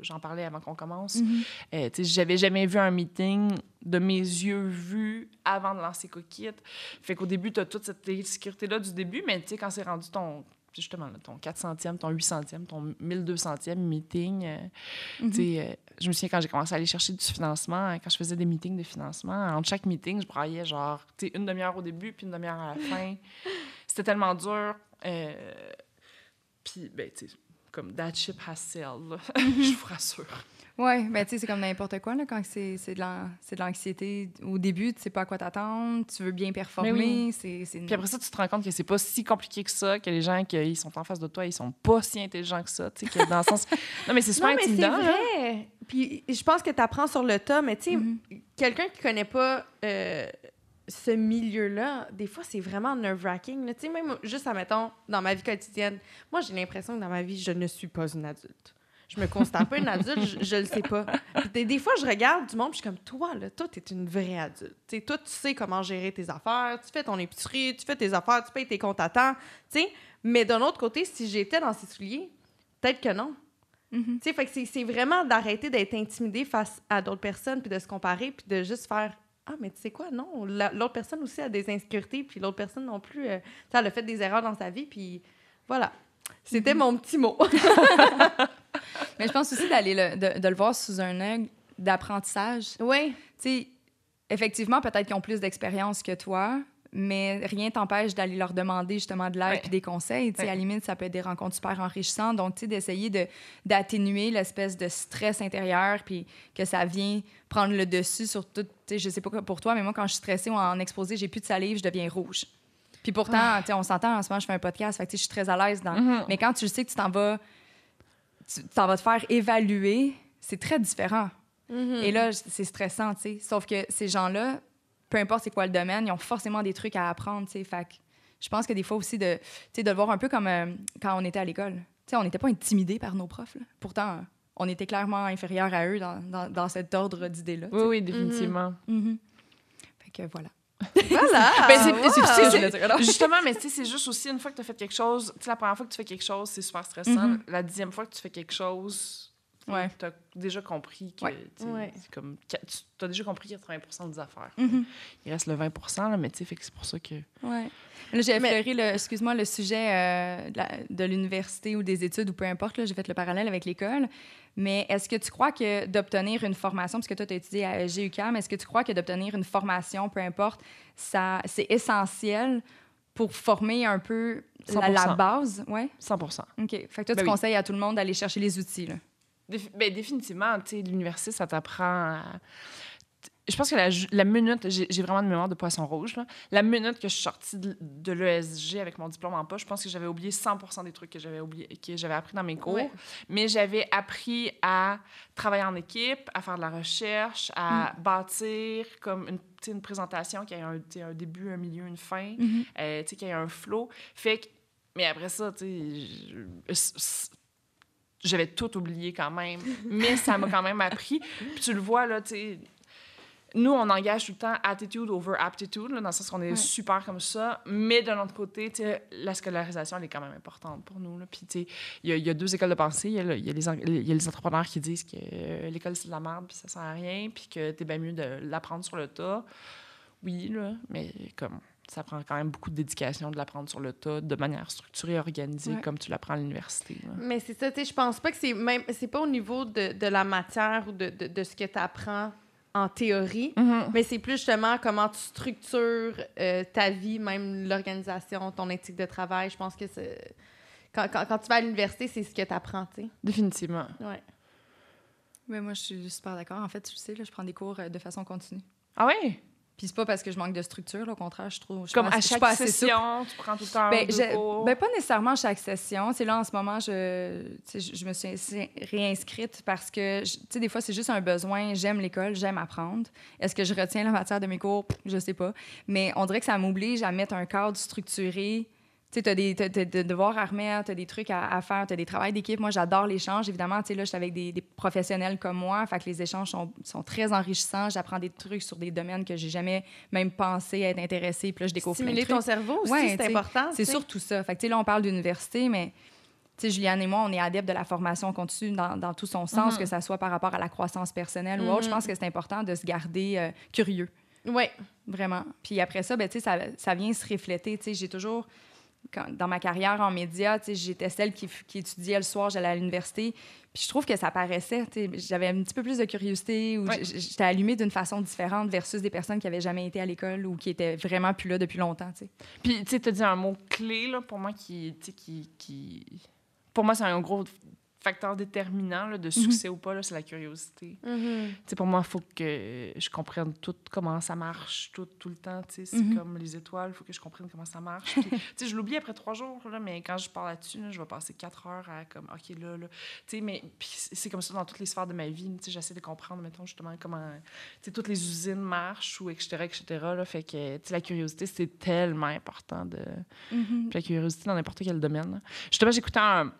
j'en parlais avant qu'on commence. Mm-hmm. Euh, j'avais jamais vu un meeting de mes yeux vus avant de lancer Coquette. Fait qu'au début, tu as toute cette sécurité-là du début, mais quand c'est rendu ton justement, là, ton 400e, ton 800e, ton 1200e meeting. euh, Mhm. euh, je me souviens quand j'ai commencé à aller chercher du financement, hein, quand je faisais des meetings de financement, entre chaque meeting, je braillais genre, une demi-heure au début, puis une demi-heure à la fin. <laughs> C'était tellement dur. euh, puis, ben, tu sais, comme that ship has sailed, là. <laughs> je vous rassure. Oui, ben tu sais, c'est comme n'importe quoi, là, quand c'est c'est de l'anxiété. Au début, tu sais pas à quoi t'attendre, tu veux bien performer. oui. c'est c'est Puis après ça, tu te rends compte que c'est pas si compliqué que ça, que les gens qui sont en face de toi, ils sont pas si intelligents que ça, tu sais, que dans le sens... <laughs> Non, mais c'est super Non, mais intimidant, vrai. Puis je pense que tu apprends sur le tas, mais tu sais, Mhm. quelqu'un qui connaît pas euh, ce milieu-là, des fois, c'est vraiment nerve-wracking. Tu sais, même juste, admettons, dans ma vie quotidienne, moi, j'ai l'impression que dans ma vie, je ne suis pas une adulte. Je me considère pas une adulte, je, je le sais pas. Puis des, des fois, je regarde du monde, puis je suis comme, toi, là, toi, t'es une vraie adulte. Tu sais, toi, tu sais comment gérer tes affaires, tu fais ton épicerie, tu fais tes affaires, tu payes tes comptes à temps, tu sais. Mais d'un autre côté, si j'étais dans ces souliers, peut-être que non. Tu sais, fait que c'est- vraiment d'arrêter d'être intimidé face à d'autres personnes, puis de se comparer, puis de juste faire Ah, mais tu sais quoi, non, la- l'autre personne aussi a des insécurités, puis l'autre personne non plus, euh, tu sais, elle a fait des erreurs dans sa vie, puis voilà. C'était mon petit mot. <laughs> Mais je pense aussi d'aller le- de, de le voir sous un œil d'apprentissage. oui. Tu sais, effectivement, peut-être qu'ils ont plus d'expérience que toi, mais rien t'empêche d'aller leur demander justement de l'aide puis des conseils. Tu sais, Ouais. À la limite, ça peut être des rencontres super enrichissantes. Donc, tu sais, d'essayer de- d'atténuer l'espèce de stress intérieur puis que ça vient prendre le dessus sur tout. Tu sais, je sais pas pour toi, mais moi, quand je suis stressée ou en exposé, j'ai plus de salive, je deviens rouge. Puis pourtant, tu sais, on s'entend, en ce moment, je fais un podcast, fait que, tu sais, je suis très à l'aise dans... Mhm. Mais quand tu sais que tu t'en vas... Tu t'en vas te faire évaluer, c'est très différent. Mhm. Et là, c'est stressant, tu sais. Sauf que ces gens-là, peu importe c'est quoi le domaine, ils ont forcément des trucs à apprendre, tu sais. Fait que je pense que des fois aussi, de, tu sais, de le voir un peu comme euh, quand on était à l'école. Tu sais, on n'était pas intimidés par nos profs, là. Pourtant, euh, on était clairement inférieur à eux dans, dans, dans cet ordre d'idées-là. Oui, oui, définitivement. Mhm. Fait que voilà. Voilà! <laughs> Ben, c'est- wow. c'est-. Justement, mais tu sais, c'est juste aussi une fois que tu as fait quelque chose, tu sais, la première fois que tu fais quelque chose, c'est super stressant. Mhm. La dixième fois que tu fais quelque chose, Ouais. tu as déjà compris que Ouais. Ouais. c'est comme, tu as déjà compris 80% des affaires. Mhm. Il reste le 20 là, mais tu sais, fait que c'est pour ça que. Ouais. Là, j'ai Mais- effleuré, le, excuse-moi, le sujet euh, de la- de l'université ou des études ou peu importe. là, J'ai fait le parallèle avec l'école. Mais est-ce que tu crois que d'obtenir une formation, parce que toi, tu as étudié à GUCAM, est-ce que tu crois que d'obtenir une formation, peu importe, ça, c'est essentiel pour former un peu la, la 100%. base? Ouais. 100 OK. Fait que toi, tu Ben oui. conseilles à tout le monde d'aller chercher les outils, là. Ben, définitivement, tu sais, l'université, ça t'apprend à... Je pense que la, minute, j'ai vraiment une mémoire de poisson rouge, là. La minute que je suis sortie de, de l'ESG avec mon diplôme en poche, je pense que j'avais oublié 100% des trucs que j'avais oublié, que j'avais appris dans mes cours. Ouais. Mais j'avais appris à travailler en équipe, à faire de la recherche, à bâtir comme une, une présentation qui a un, début, un milieu, une fin, euh, tu sais, qu'il y a un flow. Fait que, mais après ça, j'avais tout oublié quand même, mais ça m'a quand même appris. Puis tu le vois, là, tu sais, nous, on engage tout le temps attitude over aptitude, là, dans le sens qu'on est Ouais. super comme ça, mais de l'autre côté, la scolarisation, elle est quand même importante pour nous. Puis, il y, a- il y a deux écoles de pensée. Il y y a les, en- il y a les entrepreneurs qui disent que euh, l'école, c'est de la merde, puis ça sert à rien, puis que t'es bien mieux de l'apprendre sur le tas. Oui, là, mais comme ça prend quand même beaucoup de dédication de l'apprendre sur le tas, de manière structurée, organisée, Ouais. comme tu l'apprends à l'université. Mais c'est ça, tu sais, je pense pas que c'est même. C'est pas au niveau de, de la matière ou de, de, de ce que tu apprends en théorie, mais c'est plus justement comment tu structures euh, ta vie, même l'organisation, ton éthique de travail. Je pense que c'est. Quand, quand, quand tu vas à l'université, c'est ce que tu apprends, tu sais. Définitivement. Ouais. Mais moi, je suis super d'accord. En fait, tu le sais, là, je prends des cours euh, de façon continue. Ah ouais? Puis c'est pas parce que je manque de structure, là, au contraire, je trouve. je Comme pense- à chaque session, tu prends tout le temps Ben, je- cours. ben, pas nécessairement chaque session. C'est là, en ce moment, je, je, me suis inscri- réinscrite parce que, tu sais, des fois, c'est juste un besoin. J'aime l'école, j'aime apprendre. Est-ce que je retiens la matière de mes cours? Je sais pas. Mais on dirait que ça m'oblige à mettre un cadre structuré. Tu sais, t'as des, t'as- t'as des devoirs à remettre, t'as des trucs à, à faire, t'as des travails d'équipe. Moi, j'adore l'échange. Évidemment, tu sais, là, je suis avec des, des professionnels comme moi. Fait que les échanges sont, sont très enrichissants. J'apprends des trucs sur des domaines que j'ai jamais même pensé être intéressée. Puis là, je découvre plein de Stimuler trucs. ton cerveau aussi, Ouais, c'est tu important. C'est tu surtout ça. Fait que, tu sais, là, on parle d'université, mais tu sais, Juliane et moi, on est adeptes de la formation continue dans, dans tout son sens, Mhm. que ça soit par rapport à la croissance personnelle ou autre. Je Mhm. pense que c'est important de se garder euh, curieux, Ouais. vraiment. Puis après ça, ben, tu sais, ça, ça vient se refléter. Tu sais, j'ai toujours... quand- dans ma carrière en médias, j'étais celle qui, étudiait le soir, j'allais à l'université. Puis je trouve que ça paraissait. J'avais un petit peu plus de curiosité ou Ouais. j'étais allumée d'une façon différente versus des personnes qui avaient jamais été à l'école ou qui étaient vraiment plus là depuis longtemps. Puis, tu as dit un mot clé, là, pour moi, qui... Pour moi, c'est un gros facteur déterminant là, de succès ou pas, c'est la curiosité. Mhm. Tu sais, pour moi, il faut que je comprenne tout comment ça marche, tout, tout le temps. C'est Mhm. comme les étoiles, il faut que je comprenne comment ça marche. Puis, <laughs> je l'oublie après trois jours, là, mais quand je parle là-dessus, là, je vais passer quatre heures à comme, OK, là, là. Mais c'est comme ça dans toutes les sphères de ma vie. J'essaie de comprendre, mettons, justement, comment, toutes les usines marchent ou etc., etc. Là, fait que, la curiosité, c'est tellement important de... Puis la curiosité dans n'importe quel domaine. là. Justement, j'écoutais un.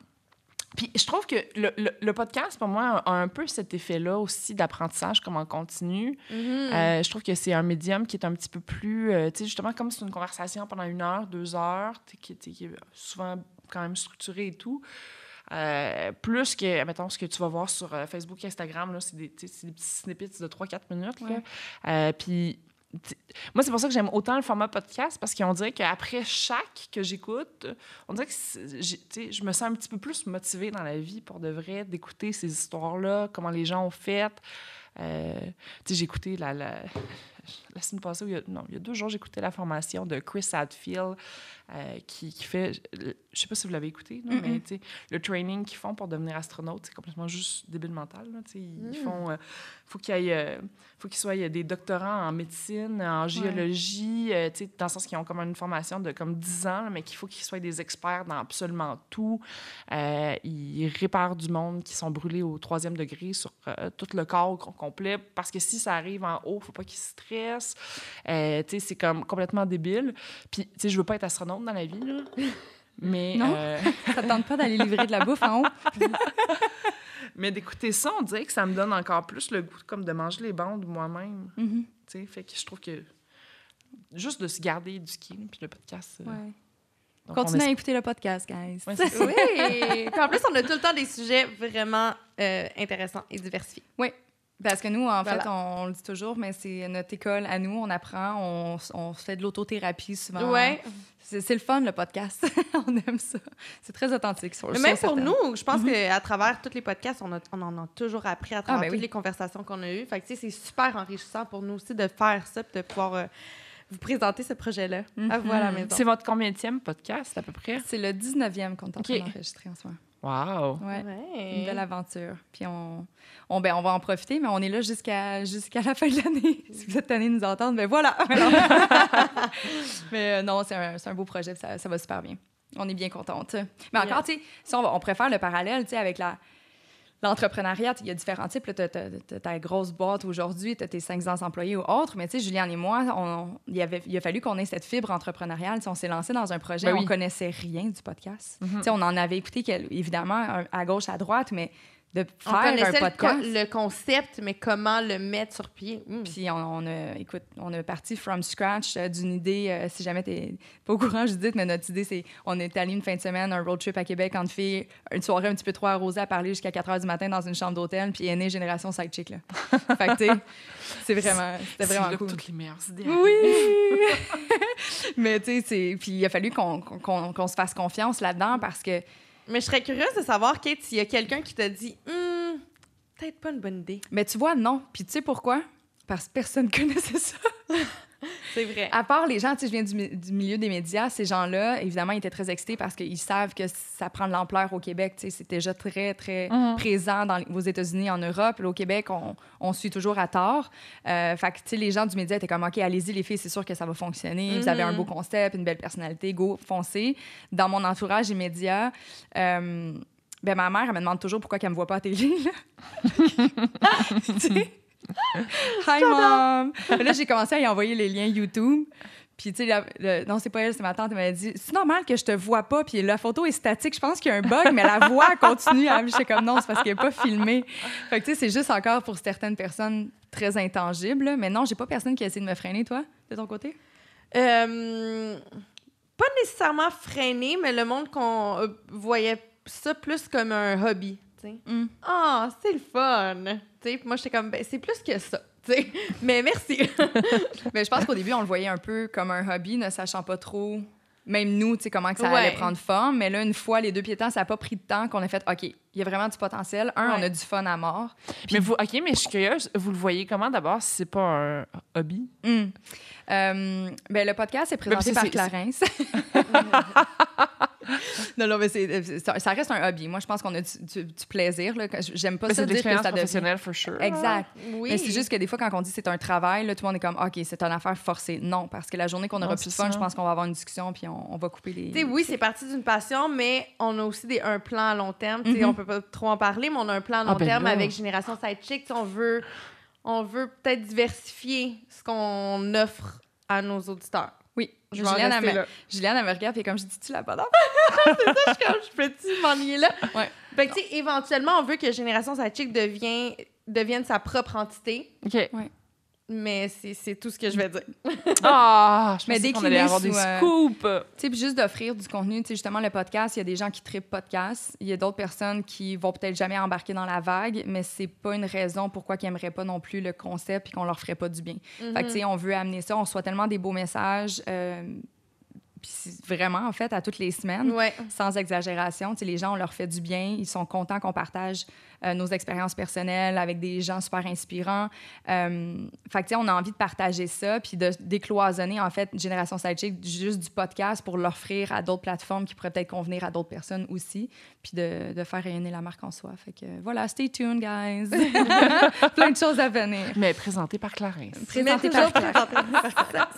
Puis je trouve que le, le- le podcast, pour moi, a un peu cet effet-là aussi d'apprentissage comme en continu. Mhm. Euh, je trouve que c'est un médium qui est un petit peu plus. euh, tu sais, justement, comme c'est une conversation pendant une heure, deux heures, qui, est souvent quand même structurée et tout. Euh, plus que, mettons, ce que tu vas voir sur Facebook, Instagram, là, c'est des, des petits snippets de 3-4 minutes. puis, moi, c'est pour ça que j'aime autant le format podcast, parce qu'on dirait qu'après chaque que j'écoute, on dirait que je me sens un petit peu plus motivée dans la vie pour de vrai, d'écouter ces histoires-là, comment les gens ont fait. Euh, j'ai écouté la, la, <laughs> la semaine passée, il y a, non, il y a deux jours, écouté la formation de Chris Hadfield euh, qui, qui fait, je sais pas si vous l'avez écouté, là, mais le training qu'ils font pour devenir astronaute, c'est complètement juste débile mental. Là, ils Mm. font, euh, faut qu'il y ait, euh, faut qu'ils soient euh, des doctorants en médecine, en géologie, euh, dans le sens qu'ils ont comme une formation de comme 10 ans, là, mais qu'il faut qu'ils soient des experts dans absolument tout. Ils réparent du monde qui sont brûlés au troisième degré sur tout le corps complet, parce que si ça arrive en haut, faut pas qu'ils stressent. C'est comme complètement débile. Puis, tu sais, je veux pas être astronaute dans la vie, là. <laughs> Mais, Non? euh, Ça te tente pas d'aller livrer de la bouffe en haut? <laughs> mais d'écouter ça, on dirait que ça me donne encore plus le goût comme de manger les bandes moi-même. Mhm. Tu sais, fait que je trouve que juste de se garder éduqué, puis le podcast. euh, Ouais. donc on Continuez à écouter le podcast, guys. Ouais. <laughs> Oui! Puis en plus, on a tout le temps des sujets vraiment euh, intéressants et diversifiés. Parce que nous, en Voilà. fait, on, on le dit toujours, mais c'est notre école à nous, on apprend, on, on fait de l'autothérapie souvent. Ouais. C'est le fun, le podcast. <laughs> on aime ça. C'est très authentique. Sur, Mais sur même pour certaines. nous, je pense qu'à travers tous les podcasts, on, a- on en a toujours appris à travers ben toutes oui. les conversations qu'on a eues. Fait que, tu sais, c'est super enrichissant pour nous aussi de faire ça puis de pouvoir euh, vous présenter ce projet-là à vous à la maison. C'est votre combienième podcast, à peu près? C'est le 19e qu'on est en train Ok. d'enregistrer en ce moment. Wow! Ouais. Ouais. Une belle aventure. Puis on, on, ben, on va en profiter, mais on est là jusqu'à jusqu'à la fin de l'année. <laughs> Si vous êtes tanné de nous entendre, ben voilà. <laughs> mais euh, non, c'est un, c'est un beau projet, ça, ça va super bien. On est bien contente. Mais encore, tu sais, si on, va- on préfère le parallèle, tu sais, avec la l'entrepreneuriat, il y a différents types. Tu as, ta grosse boîte aujourd'hui, tu as tes 500 employés ou autres. Mais tu sais, Juliane et moi, on- il, avait, il a fallu qu'on ait cette fibre entrepreneuriale. Tu sais, on s'est lancé dans un projet, Ben oui. on connaissait rien du podcast. Tu sais, on en avait écouté, évidemment, à gauche, à droite, mais de On faire un connaissait le, podcast. co- le concept, mais comment le mettre sur pied? Mm. Puis on, on a, écoute, on a parti from scratch euh, d'une idée. euh, si jamais t'es pas au courant, je dis, mais notre idée, c'est on est allé une fin de semaine, un road trip à Québec en filles, une soirée un petit peu trop arrosée à parler jusqu'à 4 h du matin dans une chambre d'hôtel, puis est née Génération Sidechick, là. <laughs> fait que, tu sais, c'est vraiment, c'était C'est vraiment là cool. toutes les meilleures idées. Oui! <laughs> mais tu sais, c'est- puis il a fallu qu'on qu'on- qu'on se fasse confiance là-dedans parce que Mais je serais curieuse de savoir, Kate, s'il y a quelqu'un qui t'a dit Hum, peut-être pas une bonne idée. Mais tu vois, non. Puis tu sais pourquoi? Parce que personne <laughs> connaissait ça. C'est vrai. À part les gens, tu sais, je viens du, mi- du milieu des médias, ces gens-là, évidemment, ils étaient très excités parce qu'ils savent que ça prend de l'ampleur au Québec. Tu sais, c'est déjà très, très Mhm. présent dans, aux États-Unis, en Europe. Là, au Québec, on, on suit toujours à tort. Euh, fait que, tu sais, les gens du média étaient comme, OK, allez-y, les filles, c'est sûr que ça va fonctionner. Vous avez un Mhm. beau concept, une belle personnalité, go, foncez. Dans mon entourage immédiat, euh, ben, ma mère, elle me demande toujours pourquoi qu'elle me voit pas à télé. <laughs> Hi, mom! <laughs> Là, j'ai commencé à y envoyer les liens YouTube. Puis, tu sais, non, c'est pas elle, c'est ma tante. Elle m'a dit C'est normal que je te vois pas. Puis la photo est statique. Je pense qu'il y a un bug, mais la voix <laughs> continue. à J'étais comme non, c'est parce qu'elle n'est pas filmée. Fait que, tu sais, c'est juste encore pour certaines personnes très intangibles. Mais non, j'ai pas personne qui a essayé de me freiner, toi, de ton côté? Euh, pas nécessairement freiné, mais le monde qu'on euh, voyait ça plus comme un hobby. Mm. Ah, c'est le fun. Puis moi, j'étais comme, ben, c'est plus que ça. tu sais. <laughs> Mais merci. <laughs> Mais je pense qu'au début, on le voyait un peu comme un hobby, ne sachant pas trop même nous, tu sais, comment que ça Ouais. allait prendre forme. Mais là, une fois les deux pieds temps, ça n'a pas pris de temps qu'on a fait, OK, il y a vraiment du potentiel. Un, Ouais. on a du fun à mort. Mais vous, OK, mais je suis curieuse. Vous le voyez comment d'abord si c'est pas un hobby? Hum. Euh, ben, le podcast est présenté Mais par Clarence. <laughs> <laughs> non, non, mais c'est, c'est- ça reste un hobby. Moi, je pense qu'on a du, du- du plaisir. Là. J'aime pas Mais ça c'est de dire que l'expérience ça professionnelle, for sure. Exact. Oui. Mais c'est juste que des fois, quand on dit c'est un travail, là, tout le monde est comme, OK, c'est une affaire forcée. Non, parce que la journée qu'on aura Non, plus de fun, ça. je pense qu'on va avoir une discussion puis on, on va couper les. Tu sais, oui, c'est parti d'une passion, mais on a aussi des, un plan à long terme. Mhm. On peut pas trop en parler, mais on a un plan à long Ah, ben terme là. avec Génération Sidechick. On veut, on veut peut-être diversifier ce qu'on offre à nos auditeurs. Oui. Je Juliane, elle me- là. Juliane, elle me regarde et comme je dis, tu la bonne <laughs> Comme je peux-tu m'ennuyer là? Ouais. Fait que, tu sais, éventuellement, on veut que Génération Sidechick devienne, devienne sa propre entité, OK. Mais c'est c'est tout ce que je vais dire. Ah, je Mais pensais qu'on allait avoir sous, des euh, scoops. Tu sais, puis juste d'offrir du contenu. Tu sais, justement, le podcast, il y a des gens qui trippent podcast. Il y a d'autres personnes qui vont peut-être jamais embarquer dans la vague, mais c'est pas une raison pourquoi ils aimeraient pas non plus le concept et qu'on leur ferait pas du bien. Fait que, tu sais, on veut amener ça. On reçoit tellement des beaux messages. euh, puis vraiment, en fait, à toutes les semaines. Ouais. sans exagération. Tu sais, les gens, on leur fait du bien. Ils sont contents qu'on partage euh, nos expériences personnelles avec des gens super inspirants. Euh, fait que, tu sais, on a envie de partager ça, puis de décloisonner, en fait, Génération Sidechick, juste du podcast pour l'offrir à d'autres plateformes qui pourraient peut-être convenir à d'autres personnes aussi, puis de, de faire rayonner la marque en soi. Fait que, voilà, stay tuned, guys. <laughs> Plein de choses à venir. Mais présenté par Clarence. Présenté par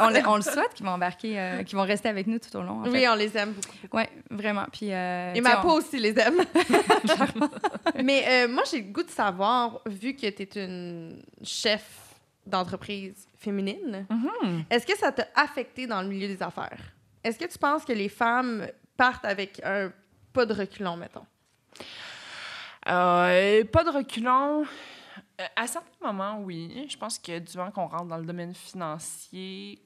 on, le, on le souhaite qu'ils vont embarquer, euh, qu'ils vont rester avec nous tout au long. En Oui, fait. on les aime beaucoup. Ouais, vraiment. Puis, euh, Et ma on- peau aussi les aime. <laughs> <laughs> Mais euh, moi, j'ai le goût de savoir, vu que tu es une chef d'entreprise féminine, Mhm. est-ce que ça t'a affecté dans le milieu des affaires? Est-ce que tu penses que les femmes partent avec un pas de reculon, mettons? Euh, pas de reculons. Euh, à certains moments, oui. Je pense que durant qu'on rentre dans le domaine financier,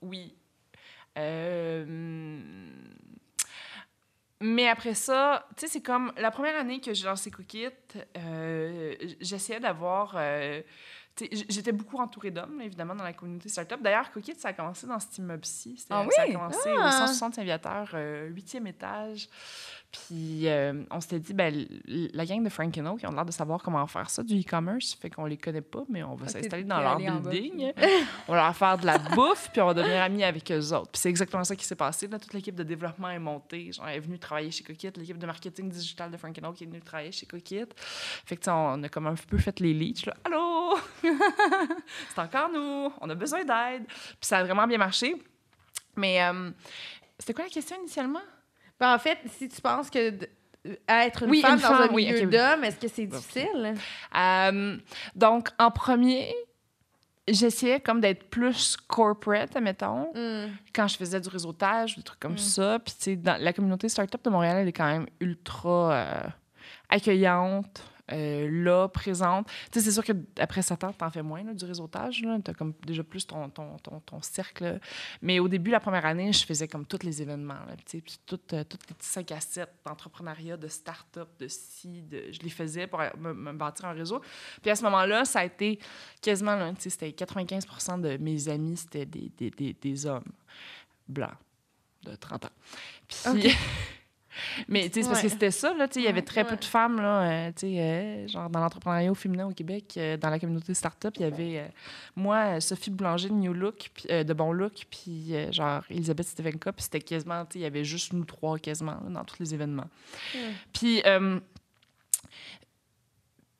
oui. Euh, Mais après ça, tu sais, c'est comme la première année que j'ai lancé Cookit, euh, j'essayais d'avoir. euh, J'étais beaucoup entourée d'hommes, évidemment, dans la communauté startup. D'ailleurs, Cookit, ça a commencé dans cet immeuble-ci. Ah Ça a oui? commencé Ah! au 160 Aviateur, euh, huitième étage. Puis euh, on s'était dit, ben, la gang de Frankino, qui ont l'air de savoir comment faire ça, du e-commerce, fait qu'on les connaît pas, mais on va s'installer dans leur building. <laughs> on va leur faire de la bouffe, puis on va devenir amis avec eux autres. Puis c'est exactement ça qui s'est passé. Là, toute l'équipe de développement est montée. Genre, est venue travailler chez Cookit. L'équipe de marketing digital de Frankino qui est venue travailler chez Cookit. Fait que, tu sais, on a comme un peu fait les leads. Là, Allô? <laughs> c'est encore nous. On a besoin d'aide. Puis ça a vraiment bien marché. Mais euh, c'était quoi la question initialement? Ben, en fait, si tu penses que d- être une Oui, femme une dans femme, un milieu d'hommes, est-ce que c'est difficile? Euh, donc, en premier, j'essayais comme d'être plus corporate, admettons, Hmm. quand je faisais du réseautage, des trucs comme Mm. ça. Puis, tu sais, la communauté startup de Montréal, elle est quand même ultra euh, accueillante. Euh, là, présente. Tu sais, c'est sûr qu'après 7 ans, t'en fais moins, là, du réseautage. Tu as comme déjà plus ton, ton, ton, ton cercle. là. Mais au début, la première année, je faisais comme tous les événements. Là, tu sais, puis toutes, euh, toutes les petits 5 à 7 d'entrepreneuriat, de start-up, de ci, de... je les faisais pour euh, me, me bâtir un réseau. Puis à ce moment-là, ça a été quasiment, tu sais, c'était 95% de mes amis, c'était des, des, des, des hommes blancs de 30 ans. Puis... <laughs> Mais c'est parce que c'était ça, là, il y avait Ouais, très peu de femmes, là, euh, euh, genre dans l'entrepreneuriat au féminin au Québec, euh, dans la communauté start-up, il y avait, euh, moi, Sophie Boulanger de New Look, euh, de Bon Look, puis genre Elisabeth Stevenka, puis c'était quasiment, il y avait juste nous trois quasiment, là, dans tous les événements. Puis,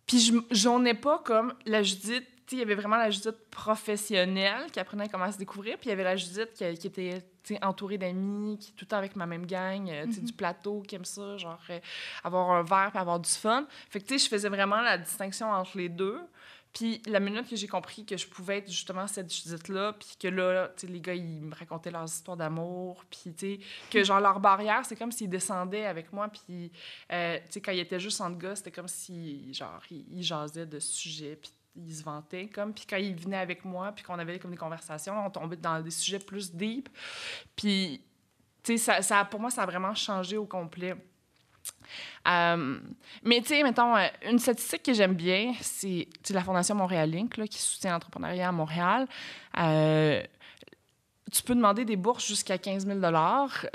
puis je- j'en ai pas comme la Judith, il y avait vraiment la Judith professionnelle qui apprenait comment se découvrir, puis il y avait la Judith qui, qui était entourée d'amis, qui tout le temps avec ma même gang, tu sais, du plateau, qui aime ça, genre euh, avoir un verre puis avoir du fun. Fait que tu sais, je faisais vraiment la distinction entre les deux. Puis la minute que j'ai compris que je pouvais être justement cette Judith-là, puis que là, tu sais, les gars, ils me racontaient leurs histoires d'amour, puis tu sais, que genre leur barrière, c'est comme s'ils descendaient avec moi, puis euh, tu sais, quand ils étaient juste entre gars, c'était comme si, genre, ils, ils jasaient de sujets, puis ils se vantaient, comme. Puis quand ils venaient avec moi, puis qu'on avait comme des conversations, on tombait dans des sujets plus deep. Puis, tu sais, ça, ça, pour moi, ça a vraiment changé au complet. Euh, mais tu sais, mettons, euh, une statistique que j'aime bien, c'est la Fondation Montréal Inc., là, qui soutient l'entrepreneuriat à Montréal. Euh, tu peux demander des bourses jusqu'à 15 000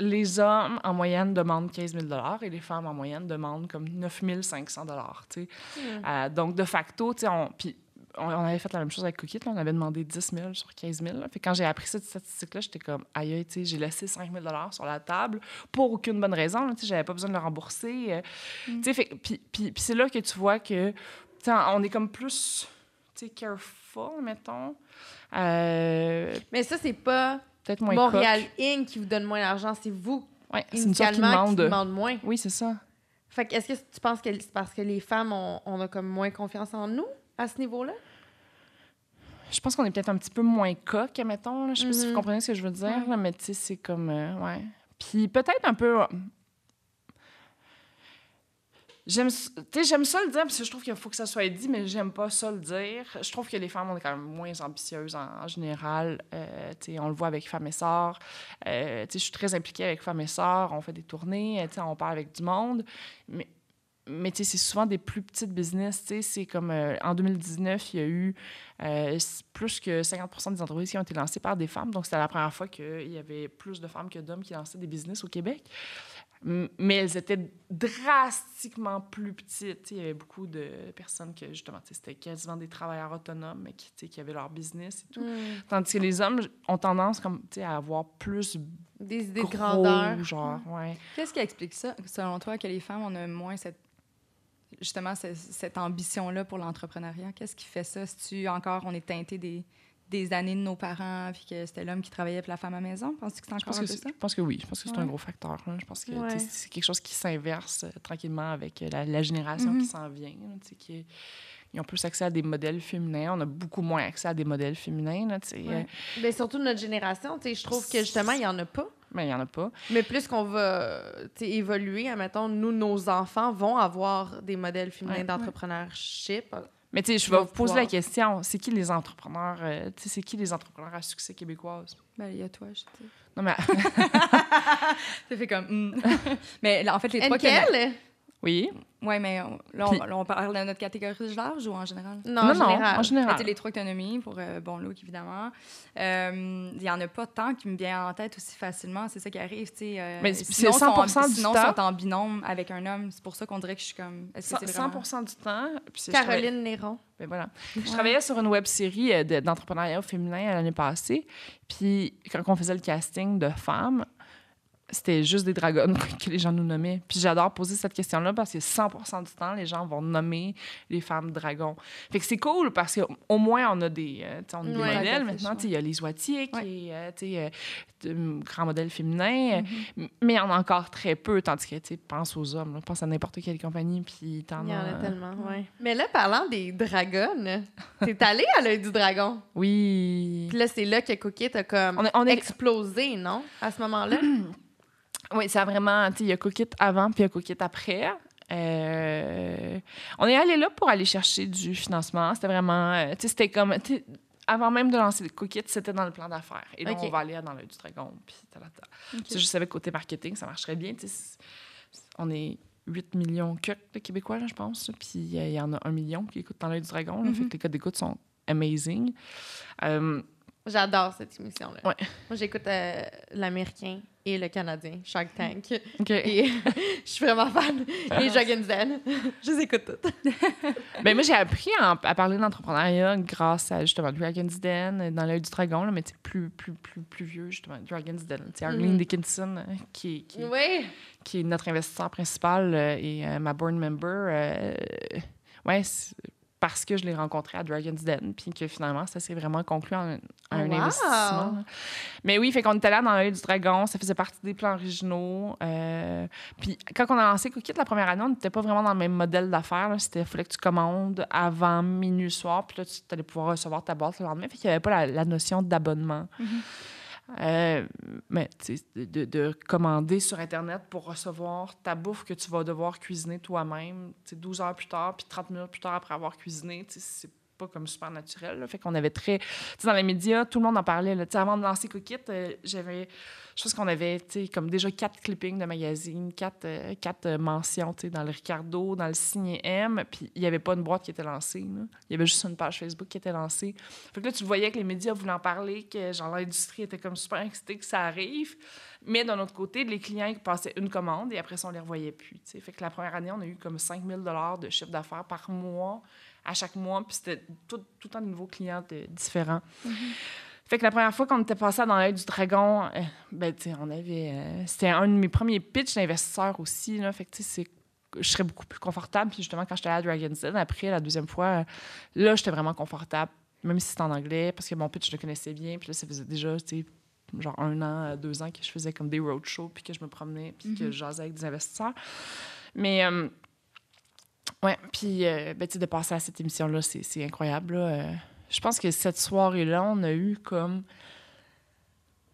Les hommes, en moyenne, demandent 15 000 et les femmes, en moyenne, demandent comme 9 500 tu sais. donc, de facto, tu sais, on, puis on, avait fait la même chose avec Cookit. on avait demandé 10 000 sur 15 000. Fait quand j'ai appris cette statistique-là, j'étais comme, aïe, tu sais, j'ai laissé 5 000 sur la table pour aucune bonne raison. Tu sais, j'avais pas besoin de le rembourser. Euh. Mm. Tu sais, puis, puis, puis c'est là que tu vois que, tu sais, on est comme plus, tu sais, careful, mettons. Euh... Mais ça, c'est pas peut-être moins Montréal Inc. qui vous donne moins d'argent, c'est vous, ouais, initialement, qui, demande. moins. Oui, c'est ça. Fait que est-ce que tu penses que c'est parce que les femmes, on, on a comme moins confiance en nous? À ce niveau-là? Je pense qu'on est peut-être un petit peu moins coq, mettons. Je sais pas si vous mm-hmm. comprenez ce que je veux dire, mais tu sais, c'est comme. Euh, ouais. Puis peut-être un peu. Euh, j'aime, j'aime ça le dire parce que je trouve qu'il faut que ça soit dit, mais j'aime pas ça le dire. Je trouve que les femmes, on est quand même moins ambitieuses en, général. Euh, on le voit avec Femmes et Sœurs. je suis très impliquée avec Femmes et Sœurs. On fait des tournées, on parle avec du monde. Mais mais c'est souvent des plus petites business. C'est comme euh, en 2019, il y a eu euh, plus que 50 des entreprises qui ont été lancées par des femmes. Donc, c'était la première fois qu'il y avait plus de femmes que d'hommes qui lançaient des business au Québec. Mais elles étaient drastiquement plus petites. il y avait beaucoup de personnes que, justement, c'était quasiment des travailleurs autonomes, mais qui, qui avaient leur business et tout. Mm. Tandis que les hommes ont tendance comme, à avoir plus des idées de grandeur. Genre, ouais. Qu'est-ce qui explique ça, selon toi, que les femmes ont moins cette justement cette ambition-là pour l'entrepreneuriat? Qu'est-ce qui fait ça? Si tu encore, on est teinté des, des années de nos parents, puis que c'était l'homme qui travaillait pour la femme à la maison? Penses-tu que c'est encore un peu ça? Je pense que oui. Je pense que c'est un gros facteur. Je pense que c'est quelque chose qui s'inverse euh, tranquillement avec euh, la, génération qui mm-hmm. s'en vient. qui ils ont plus accès à des modèles féminins. On a beaucoup moins accès à des modèles féminins. Là, euh. Ben, surtout notre génération. Je trouve que justement, il n'y en a pas. Mais il n'y en a pas. Mais plus qu'on va évoluer, admettons, nous, nos enfants vont avoir des modèles féminins d'entrepreneurship. Mais tu sais, je vais vous poser la question, c'est qui les entrepreneurs, euh, tu sais, c'est qui les entrepreneurs à succès québécoises? Ben, il y a toi, je sais. Non, mais... <laughs> ça fait comme... Hmm. <laughs> mais en fait, les trois... Quelle? Oui. Oui, mais là, on, parle de notre catégorie de large ou en général? Non, en général. en général. les trois autonomies pour euh, Bon Look, évidemment. Euh, il n'y en a pas tant qui me viennent en tête aussi facilement. C'est ça qui arrive. Euh, mais c'est 100 sont, du temps. Sinon, sont en binôme avec un homme. C'est pour ça qu'on dirait que je suis comme. Est-ce que 100 du temps. Caroline Néron. Ben voilà. Je travaillais sur une web série d'entrepreneuriat féminin l'année passée. Puis quand on faisait le casting de femmes, c'était juste des dragons <laughs> que les gens nous nommaient. Puis j'adore poser cette question-là parce que 100 du temps, les gens vont nommer les femmes dragons. Fait que c'est cool parce qu'au moins, on a des, euh, on a des modèles. Maintenant, il y a les Oitiers qui est euh, euh, grand modèle féminin, mm-hmm. mais il y en a encore très peu. Tandis que, tu pense aux hommes, pense à n'importe quelle compagnie, puis t'en Il y en a tellement, oui. Mais là, parlant des dragons, <laughs> t'es allé à l'œil du dragon. Oui. Puis là, c'est là que Cookie a comme on, explosé, non? À ce moment-là? <clears throat> Oui, ça a vraiment. Il y a Cookit avant puis il y a Cookit après. Euh, on est allé là pour aller chercher du financement. C'était vraiment. Euh, c'était comme. Avant même de lancer le Cookit, c'était dans le plan d'affaires. Et donc, on va aller dans le du dragon. Puis, okay. Je savais que côté marketing, ça marcherait bien. On est 8 millions de Québécois, je pense. Puis il y en a un million qui écoutent dans l'œil du dragon. Fait que les codes d'écoute sont amazing. Euh, J'adore cette émission-là. Moi, j'écoute euh, l'américain et le canadien, Shark Tank. Et <laughs> je suis vraiment fan. Et Dragon's Den. je les écoute toutes. <laughs> ben, moi, j'ai appris à, parler d'entrepreneuriat grâce à justement Dragon's Den, dans l'œil du dragon, là, mais plus, plus, plus, plus vieux, justement, Dragon's Den. C'est Arlene mm. Dickinson euh, qui, qui, qui, est notre investisseur principal euh, et ma board member. ouais, parce que je l'ai rencontré à Dragon's Den, puis que finalement, ça s'est vraiment conclu en, un investissement. Mais oui, fait qu'on était là dans l'œil du dragon, ça faisait partie des plans originaux. Euh, puis quand on a lancé Cookit la première année, on n'était pas vraiment dans le même modèle d'affaires. C'était, fallait que tu commandes avant minuit soir, puis là, tu allais pouvoir recevoir ta boîte le lendemain. Fait qu'il n'y avait pas la, notion d'abonnement. Mm-hmm. Euh, mais de, de, commander sur Internet pour recevoir ta bouffe que tu vas devoir cuisiner toi-même 12 heures plus tard, puis 30 minutes plus tard après avoir cuisiné, c'est comme super naturel. Fait qu'on avait très. Tu sais, dans les médias, tout le monde en parlait. Là. Avant de lancer Cookit, euh, j'avais. Je pense qu'on avait, comme déjà quatre clippings de magazines, quatre, euh, quatre euh, mentions, dans le Ricardo, dans le Signé M, puis il y avait pas une boîte qui était lancée. Il y avait juste une page Facebook qui était lancée. Fait que là, tu voyais que les médias voulaient en parler, que genre l'industrie était comme super excitée que ça arrive. Mais d'un autre côté, les clients passaient une commande et après ça, on les revoyait plus. tu sais. Fait que la première année, on a eu comme 5000 de chiffre d'affaires par mois, à chaque mois, puis c'était tout, tout nouveau client de- différent. Fait que la première fois qu'on était passé dans l'œil du dragon, euh, ben, tu on avait. euh, c'était un de mes premiers pitchs d'investisseurs aussi, là. Fait que, tu sais, je serais beaucoup plus confortable. Puis justement, quand j'étais à Dragon's Den, après, la deuxième fois, euh, là, j'étais vraiment confortable, même si c'était en anglais, parce que mon pitch, je le connaissais bien. Puis là, ça faisait déjà, tu sais, genre un an, euh, deux ans que je faisais comme des roadshows, puis que je me promenais, puis que je jasais avec des investisseurs. Mais, euh, ouais, puis, euh, ben, de passer à cette émission-là, c'est incroyable, là. Euh, je pense que cette soirée-là, on a eu comme.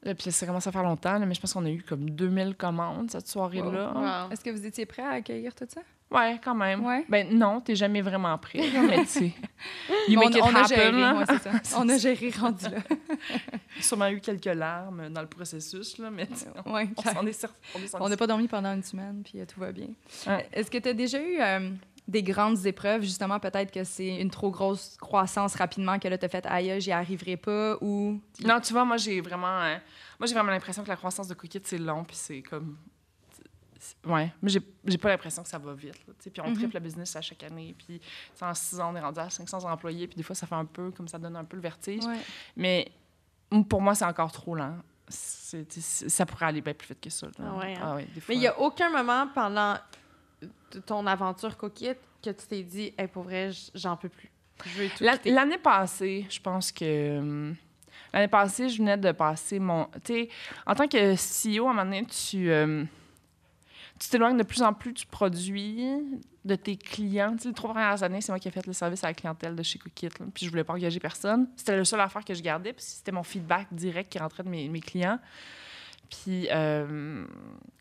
Là, puis ça commence à faire longtemps, là, mais je pense qu'on a eu comme 2000 commandes cette soirée-là. Wow. Est-ce que vous étiez prêt à accueillir tout ça? Ouais, quand même. Ouais. Ben non, t'es jamais vraiment prêt, <laughs> mais tu sais. On, it on a géré, ça. <laughs> On a géré rendu là. <laughs> sûrement eu quelques larmes dans le processus, là, mais on, on est. On. On pas dormi pendant une semaine, puis euh, tout va bien. Ouais. Est-ce que tu as déjà eu euh, des grandes épreuves, justement, peut-être que c'est une trop grosse croissance rapidement, que là, tu as fait « aïe, j'y arriverai pas » ou... Non, tu vois, moi, j'ai vraiment, euh, moi, j'ai vraiment l'impression que la croissance de Cookit, c'est long, puis c'est comme. Ouais, mais j'ai j'ai pas l'impression que ça va vite. puis on Mhm. triple le business à chaque année. Puis en six ans, on est rendu à 500 employés. Puis des fois, ça fait un peu, comme ça donne un peu le vertige. Ouais. Mais pour moi, c'est encore trop lent. Ça pourrait aller bien plus vite que ça. là. Ah ouais, hein? ouais, des fois. Mais il n'y a aucun moment pendant ton aventure coquette que tu t'es dit, hey, pour vrai, j'en peux plus. L'année passée, je pense que. hum, L'année passée, je venais de passer mon. Tu sais, en tant que CEO, à un moment donné, tu. hum, tu t'éloignes de plus en plus du produit, de tes clients. Tu sais, les trois premières années, c'est moi qui ai fait le service à la clientèle de chez Cookit. Puis je voulais pas engager personne. C'était la seule affaire que je gardais, puis c'était mon feedback direct qui rentrait de mes, mes clients. Puis, euh,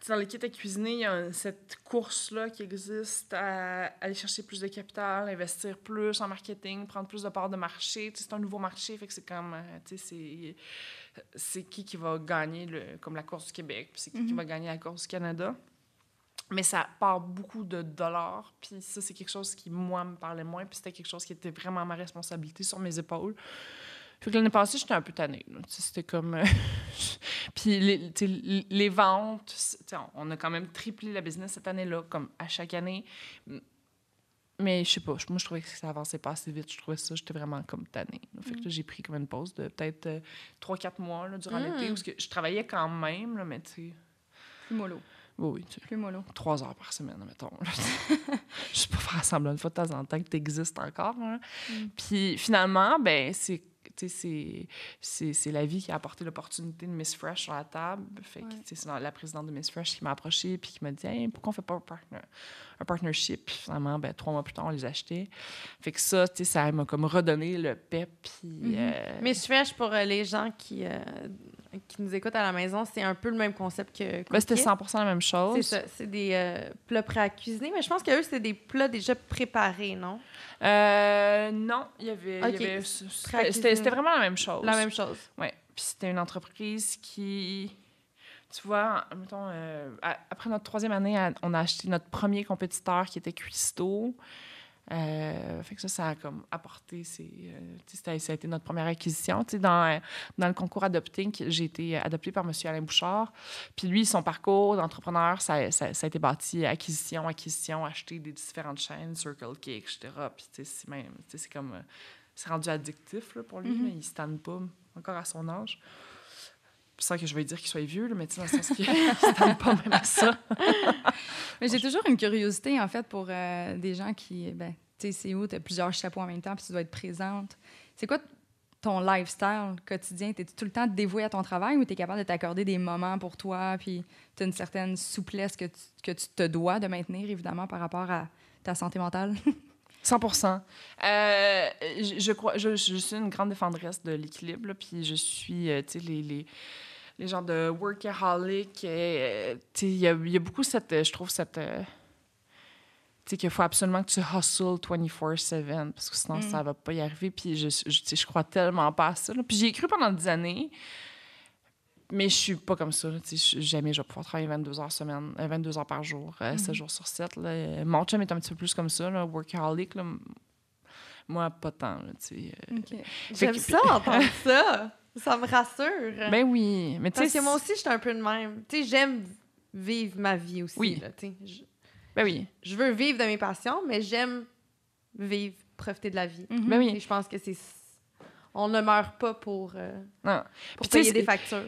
dans l'équipe à cuisiner, il y a cette course-là qui existe à aller chercher plus de capital, investir plus en marketing, prendre plus de parts de marché. C'est un nouveau marché, fait que c'est comme, euh, tu sais, c'est, qui qui va gagner le, comme la course du Québec, puis c'est qui qui va gagner la course du Canada. Mais ça part beaucoup de dollars, puis ça, c'est quelque chose qui, moi, me parlait moins, puis c'était quelque chose qui était vraiment ma responsabilité sur mes épaules. Fait que l'année passée, j'étais un peu tannée. C'était comme... euh, <laughs> Puis les, les ventes, on- a quand même triplé la business cette année-là, comme à chaque année. Mais je sais pas, moi je trouvais que ça avançait pas assez vite. Je trouvais ça, j'étais vraiment comme tannée. là. Fait que là, j'ai pris comme une pause de peut-être 3-4 mois là, durant Mm. l'été, parce que je travaillais quand même, là, mais tu sais, Plus mollo. oui, oui, Plus mollo. trois heures par semaine, mettons. <laughs> je sais pas faire semblant une fois de temps en temps que tu existes encore. là. Puis finalement, ben c'est c'est- la vie qui a apporté l'opportunité de Miss Fresh sur la table. Fait que, Ouais. c'est la présidente de Miss Fresh qui m'a approché puis qui m'a dit hey, pourquoi on fait pas un, partner- un partnership? Puis finalement, ben, trois mois plus tard, on les a achetés. Fait que ça, tu sais, ça m'a comme redonné le pep. Puis, Mhm. euh, Mais Fresh, pour euh, les gens qui, euh, qui nous écoutent à la maison, c'est un peu le même concept que ben, c'était Cookit. 100 la même chose. C'est ça, c'est des euh, plats prêts à cuisiner, mais je pense qu'eux, c'est des plats déjà préparés, non? Euh, non, il y avait. il y Ok. avait- Prêt à C'était vraiment la même chose. La même chose. Oui. Puis c'était une entreprise qui. Tu vois, mettons, euh, après notre troisième année, on a acheté notre premier compétiteur qui était Cuisto. Euh, fait que ça, ça a comme apporté, c'est, euh, ça a été notre première acquisition. Dans, euh, dans le concours Adopting, j'ai été adoptée par M. Alain Bouchard. Puis lui, son parcours d'entrepreneur, ça, ça- ça a été bâti acquisition, acquisition, acheter des différentes chaînes, Circle K, etc. Puis c'est comme, c'est rendu addictif là, pour lui, mais il ne se tanne pas encore à son âge. C'est ça que je vais dire qu'il soit vieux, là, mais tu sais, dans le sens qu'il <laughs> ne pas même à ça. Mais j'ai toujours une curiosité, en fait, pour euh, des gens qui, ben, tu sais, c'est où, tu as plusieurs chapeaux en même temps, puis tu dois être présente. C'est quoi ton lifestyle quotidien? T'es tout le temps dévoué à ton travail ou tu es capable de t'accorder des moments pour toi, puis tu as une certaine souplesse que tu, que tu te dois de maintenir, évidemment, par rapport à ta santé mentale? <laughs> 100 Euh, je, je crois, je, je suis une grande défendresse de l'équilibre, puis je suis, euh, tu sais, les, les, les genres de workaholic. euh, tu il y y a beaucoup cette, euh, je trouve, cette. euh, sais, qu'il faut absolument que tu hustles 24-7 parce que sinon, Mm. ça va pas y arriver. Puis je, je, tu je crois tellement pas à ça. là. Puis j'y ai cru pendant des années, mais je suis pas comme ça. là. Tu jamais je vais pouvoir travailler 22 heures, semaine, euh, 22 heures par jour, euh, Mm-hmm. 7 jours sur 7. Là. Euh, Mon chum est un petit peu plus comme ça, là, workaholic. Là. Moi, pas tant. Là, tu sais. euh. OK. J'aime ça, entendre <laughs> ça. Ça me rassure. Ben oui, mais tu Parce sais. que moi aussi, je suis un peu de même. Tu sais, j'aime vivre ma vie aussi. Oui. là, je, Ben oui. je veux vivre de mes passions, mais j'aime vivre, profiter de la vie. Mhm. Ben Et oui. je pense que c'est... On ne meurt pas pour, euh, Non. pour payer des factures.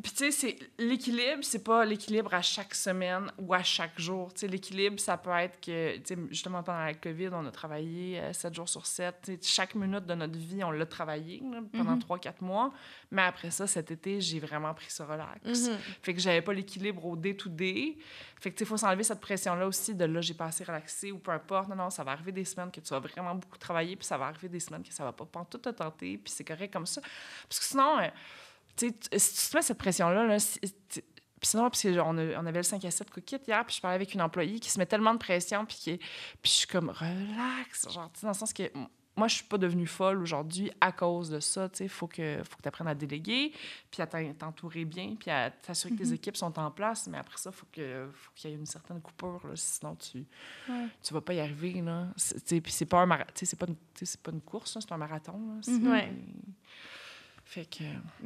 Puis tu sais, c'est l'équilibre, c'est pas l'équilibre à chaque semaine ou à chaque jour. Tu sais, l'équilibre, ça peut être que, tu sais, justement pendant la COVID, on a travaillé 7 jours sur 7. chaque minute de notre vie, on l'a travaillé là, pendant Mhm. 3-4 mois. Mais après ça, cet été, j'ai vraiment pris ça relax. Mhm. Fait que j'avais pas l'équilibre au day-to-day. Fait que, tu sais, il faut s'enlever cette pression-là aussi de là, j'ai pas assez relaxé ou peu importe. Non, non, ça va arriver des semaines que tu vas vraiment beaucoup travailler, puis ça va arriver des semaines que ça va pas tout te tenter, puis c'est correct comme ça. Parce que sinon, euh, tu sais, si tu te mets cette pression-là, là, puis sinon, parce qu'on on avait le 5 à 7 cookit hier, puis je parlais avec une employée qui se met tellement de pression, puis, qui, puis je suis comme, relax, genre, tu sais, dans le sens que moi, je suis pas devenue folle aujourd'hui à cause de ça, tu sais, faut que, faut que tu apprennes à déléguer, puis à t'en- t'entourer bien, puis à t'assurer que tes équipes sont en place, mais après ça, faut que faut qu'il y ait une certaine coupure, là, sinon tu Ouais. tu vas pas y arriver, là. C'est- tu sais, Puis c'est pas un mara- tu sais, c'est pas, une- pas une course, c'est un marathon, là. Fait que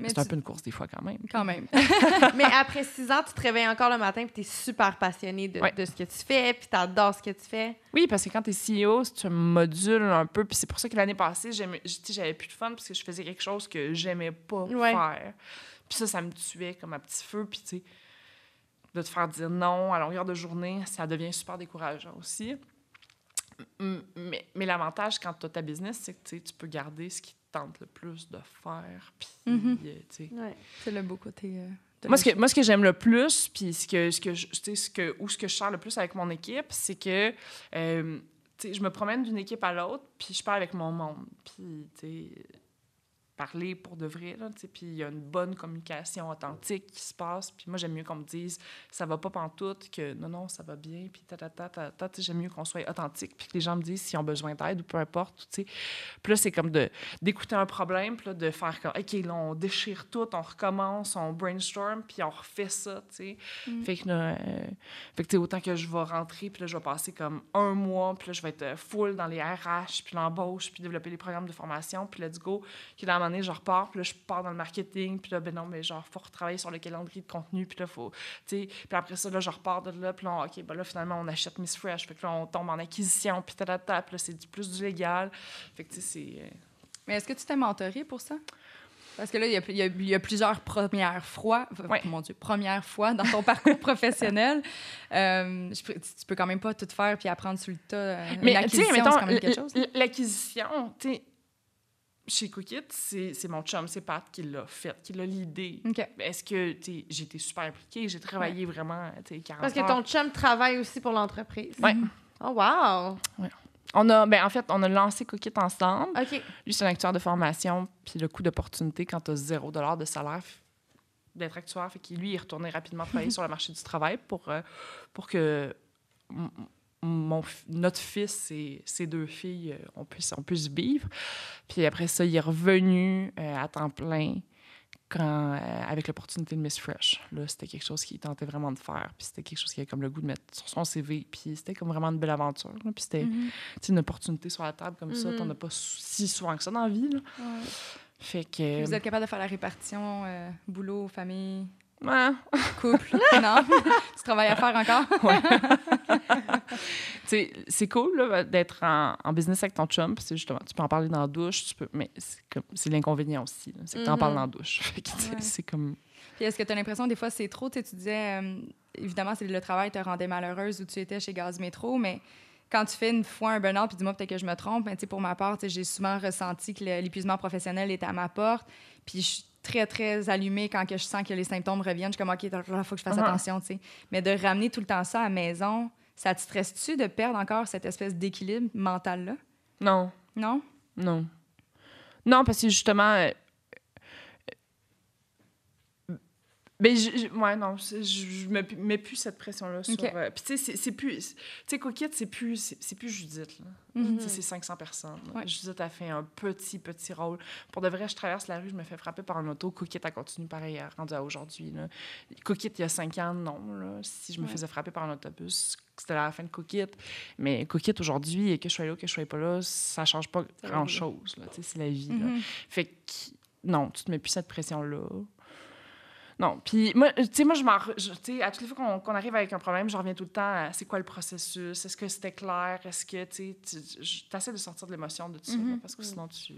c'est tu- un peu une course des fois quand même. Quand même. <laughs> mais après six ans, tu te réveilles encore le matin puis tu es super passionné de, Ouais. de ce que tu fais puis tu adores ce que tu fais. Oui, parce que quand tu es CEO, tu modules un peu. Puis c'est pour ça que l'année passée, j'avais plus de fun parce que je faisais quelque chose que j'aimais pas Ouais. faire. Puis ça, ça me tuait comme un petit feu. Puis tu sais, de te faire dire non à longueur de journée, ça devient super décourageant aussi. Mais, mais l'avantage quand tu as ta business, c'est que tu peux garder ce qui te tente le plus de faire. Puis, tu sais, Ouais. C'est le beau côté. euh, de moi, la ce que, moi, ce que j'aime le plus, puis ce que, ce que, je- tu sais, ce que, ou ce que je sers le plus avec mon équipe, c'est que euh, tu sais, je me promène d'une équipe à l'autre, puis je parle avec mon monde. Puis, tu sais, parler pour de vrai, là, tu sais, puis il y a une bonne communication authentique qui se passe. Puis moi, j'aime mieux qu'on me dise ça va pas pantoute, que non, non, ça va bien, puis ta, ta, ta, ta, ta. J'aime mieux qu'on soit authentique, puis que les gens me disent s'ils ont besoin d'aide ou peu importe, tu sais. Puis là, c'est comme d'écouter un problème, puis là, de faire comme, OK, là, on déchire tout, on recommence, on brainstorm, puis on refait ça, tu sais. Mm. Fait que là, euh, fait que, autant que je vais rentrer, puis là, je vais passer comme un mois, puis là, je vais être full dans les RH, puis l'embauche, puis développer les programmes de formation, puis let's go. Puis là, à un moment donné, je repars, puis là, je pars dans le marketing, puis là, ben non, mais genre, faut retravailler sur le calendrier de contenu, puis là, faut, tu sais, puis après ça, là, je repars de là, puis là, OK, ben là, finalement, on achète Miss Fresh, fait que là, on tombe en acquisition, puis ta, ta, ta, puis là, c'est du- plus du légal. Fait que, tu sais, c'est... euh, Mais est-ce que tu t'es mentoré pour ça? Parce que là, il y a, il y a- il y a plusieurs premières fois, Ouais. mon Dieu, première fois dans ton <laughs> parcours professionnel. Euh, je tu peux quand même pas tout faire puis apprendre sur le tas. euh, Mais tu sais, mettons, l'acquisition, tu sais, chez Cookit, c'est mon chum, c'est Pat qui l'a fait, qui l'a l'idée. Est-ce que, été super impliquée, j'ai travaillé vraiment, tu sais, 40 Parce que heures. ton chum travaille aussi pour l'entreprise. Ouais. Oh, wow! On a, ben, en fait, on a lancé Cookit ensemble. Lui, c'est un actuaire de formation, puis le coût d'opportunité quand tu as 0 de salaire d'être actuaire, fait qu'il, lui, il est retourné rapidement travailler <laughs> sur le marché du travail pour, euh, pour que mon, notre fils et ses deux filles, euh, on puisse, on puisse vivre. Puis après ça, il est revenu euh, à temps plein quand, euh, avec l'opportunité de Miss Fresh. Là, c'était quelque chose qu'il tentait vraiment de faire. Puis c'était quelque chose qu'il avait comme le goût de mettre sur son CV. Puis c'était comme vraiment une belle aventure. là. Puis c'était Mhm. sais, une opportunité sur la table comme ça. T'en as pas si souvent que ça dans la vie. là. Ouais. Fait que. Vous êtes capable de faire la répartition euh, boulot, famille, Ouais. couple? <laughs> non? <laughs> tu travailles à faire encore? <laughs> Tu sais, c'est cool d'être en, en business avec ton chum. c'est justement, tu peux en parler dans la douche, tu peux, mais c'est l'inconvénient aussi. C'est que tu en parles dans la douche. Ouais. C'est comme. Puis est-ce que tu as l'impression des fois c'est trop? Tu sais, tu disais, euh, évidemment, c'est le travail te rendait malheureuse où tu étais chez Gaz Métro, mais quand tu fais une fois un burn-out, puis dis-moi peut-être que je me trompe, mais tu sais, pour ma part, j'ai souvent ressenti que l'épuisement professionnel est à ma porte. Puis très, très allumée quand que je sens que les symptômes reviennent. Je suis comme, OK, il faut que je fasse Mhm. attention, tu sais. Mais de ramener tout le temps ça à la maison, ça te stresse-tu de perdre encore cette espèce d'équilibre mental-là? Non, Non? non. Non, parce que justement. euh, Ben, je, je- ouais, non, je, je me mets plus cette pression-là sur... Ok. euh, Puis, tu sais, c'est- plus... Tu sais, Coquette, c'est plus, c'est c'est plus Judith, là. Tu sais, c'est 500 personnes. Ouais. Judith a fait un petit, petit rôle. Pour de vrai, je traverse la rue, je me fais frapper par un auto. Coquette a continué pareil, rendu à aujourd'hui. là. Coquette, il y a 5 ans, non. Là. Si je me Ouais. faisais frapper par un autobus, c'était la fin de Coquette. Mais Coquette, aujourd'hui, que je sois là ou que je sois pas là, ça change pas C'est la vie. grand-chose. là. Tu sais, C'est la vie. là. Mhm. Fait que, non, tu te mets plus cette pression-là. Non, puis moi, tu sais, moi, je m'en... à toutes les fois qu'on arrive avec un problème, je reviens tout le temps à c'est quoi le processus, est-ce que c'était clair, est-ce que, tu sais, de sortir de l'émotion de tout ça, Mhm. parce que sinon, tu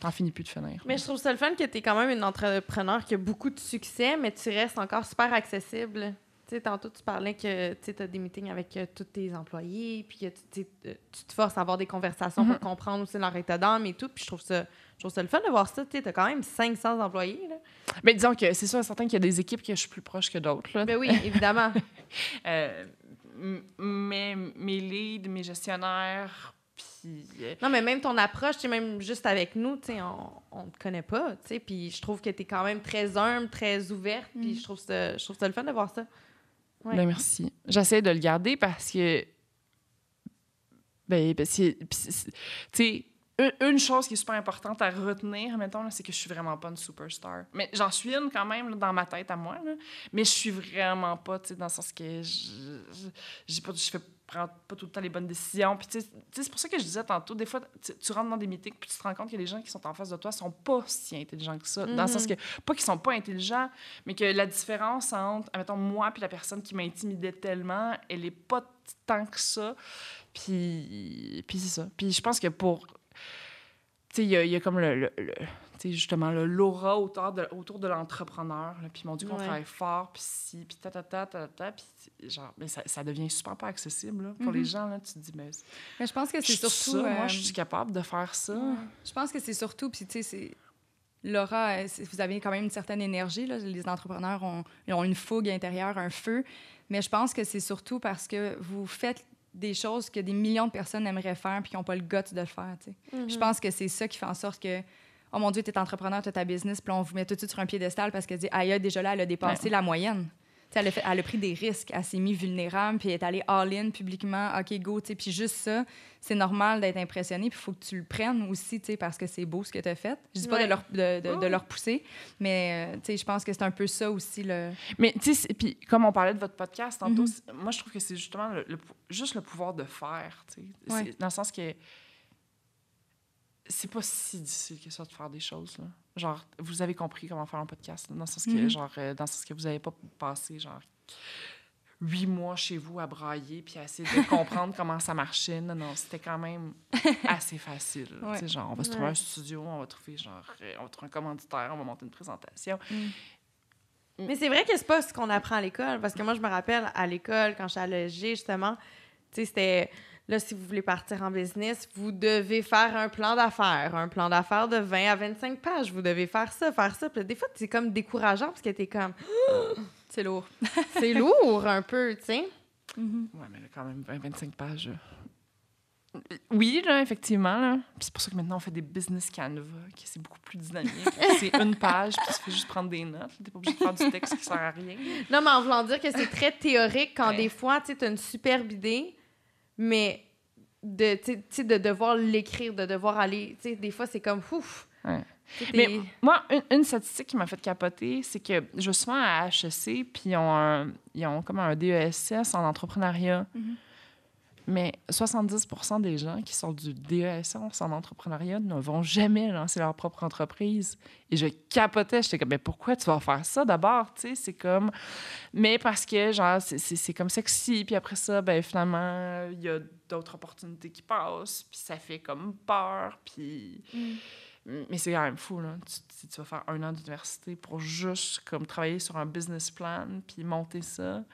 t'en finis plus de finir. Mais je trouve ça le fun que tu es quand même une entrepreneur qui a beaucoup de succès, mais tu restes encore super accessible. Tu sais, tantôt, tu parlais que tu as des meetings avec euh, tous tes employés, puis que tu, euh, tu te forces à avoir des conversations Mhm. pour comprendre aussi leur état d'âme et tout. Puis je trouve ça, je trouve ça le fun de voir ça. Tu as quand même 500 employés. Là. Mais disons que c'est sûr et certain qu'il y a des équipes que je suis plus proche que d'autres. Ben oui, évidemment. <laughs> Euh, m- mais mes leads, mes gestionnaires, puis... euh, Non, mais même ton approche, même juste avec nous, tu on, on te connaît pas, tu sais, puis je trouve que tu es quand même très humble, très ouverte, puis Mm. je trouve ça, je trouve ça le fun de voir ça. Ouais. Ben, merci. J'essaie de le garder parce que. Ben, c'est- Tu sais, une, chose qui est super importante à retenir, mettons, c'est que je suis vraiment pas une superstar. Mais j'en suis une quand même là, dans ma tête à moi, là. mais je suis vraiment pas, tu sais, dans le sens que je, pas, je fais prends pas tout le temps les bonnes décisions. Puis, tu sais, c'est pour ça que je disais tantôt, des fois, tu, rentres dans des meetings, puis tu te rends compte que les gens qui sont en face de toi sont pas si intelligents que ça. Dans le sens que, pas qu'ils sont pas intelligents, mais que la différence entre, admettons, moi puis la personne qui m'intimidait tellement, elle est pas tant que ça. Puis, puis c'est ça. Puis je pense que pour... Tu sais, il y, y a comme le... le- le- tu sais, justement, le l'aura autour de, autour de l'entrepreneur. Puis mon Dieu, qu'on Ouais. travaille fort, puis si, puis ta, ta, ta, ta, ta, puis genre, mais ça, ça devient super pas accessible, là. Pour les Mhm. gens, là, tu te dis, mais... Mais je pense que c'est surtout. ça, moi, euh, je suis capable de faire ça. Ouais. Je pense que c'est surtout, puis tu sais, c'est. Laura, euh, vous avez quand même une certaine énergie. Là. Les entrepreneurs ont, ont une fougue intérieure, un feu. Mais je pense que c'est surtout parce que vous faites des choses que des millions de personnes aimeraient faire puis qui n'ont pas le goût de le faire. Je pense que c'est ça qui fait en sorte que, oh mon Dieu, tu es entrepreneur, tu as ta business, puis on vous met tout de suite sur un piédestal parce qu'elle dit, aïe, aïe, déjà là, elle a dépassé la moyenne. Elle a, fait- elle a pris des risques, elle s'est mise vulnérable, puis elle est allée all-in publiquement, OK, go, tu puis juste ça, c'est normal d'être impressionné, puis il faut que tu le prennes aussi, tu parce que c'est beau ce que tu as fait. Je dis pas Ouais. de, leur, de, de- leur pousser, mais, euh, tu sais, je pense que c'est un peu ça aussi, le... Mais, tu sais, puis comme on parlait de votre podcast tantôt, c'est- moi, je trouve que c'est justement le, juste le pouvoir de faire, tu sais. C'est- Ouais. Dans le sens que c'est pas si difficile que ça de faire des choses, là. Genre, vous avez compris comment faire un podcast, là, dans le sens que, Mhm. genre, euh, dans le sens que vous avez pas passé, genre, huit mois chez vous à brailler puis à essayer de <laughs> comprendre comment ça marchait. Non, non, c'était quand même <laughs> assez facile. Ouais. Tu sais, genre, on va se trouver Ouais. un studio, on va trouver, genre, euh, on va trouver un commanditaire, on va monter une présentation. Mais c'est vrai que c'est pas ce qu'on apprend à l'école. Parce que moi, je me rappelle à l'école, quand j'étais à justement, tu sais, c'était là, si vous voulez partir en business, vous devez faire un plan d'affaires. Un plan d'affaires de 20 à 25 pages. Vous devez faire ça, faire ça. Puis des fois, c'est comme décourageant parce que t'es comme, <gasps> C'est lourd. <gasps> c'est lourd un peu, tu sais. Ouais, mais là, quand même, 20, 25 pages. euh. Oui, là, effectivement. Là. Puis C'est pour ça que maintenant, on fait des business Canva, qui c'est beaucoup plus dynamique. <laughs> c'est une page, puis tu fais juste prendre des notes. T'es pas obligé de faire du texte qui sert à rien. Non, mais en voulant dire que c'est très théorique quand Ouais. des fois, tu as une superbe idée, mais de, de devoir l'écrire, de devoir aller, des fois, c'est comme, ouf. Ouais. Mais moi, une, une statistique qui m'a fait capoter, c'est que je vais souvent à HEC, puis ils ont, un- ils ont comme un DESS en entrepreneuriat. Mhm. Mais 70% des gens qui sortent du DESS en entrepreneuriat ne vont jamais lancer leur propre entreprise. Et je capotais, j'étais comme, mais pourquoi tu vas faire ça d'abord? Tu sais, c'est comme. Mais parce que, genre, c'est- comme sexy, puis après ça, ben finalement, il y a d'autres opportunités qui passent, puis ça fait comme peur, puis. Mais c'est quand même fou, là. Tu, tu- tu vas faire un an d'université pour juste comme travailler sur un business plan, puis monter ça.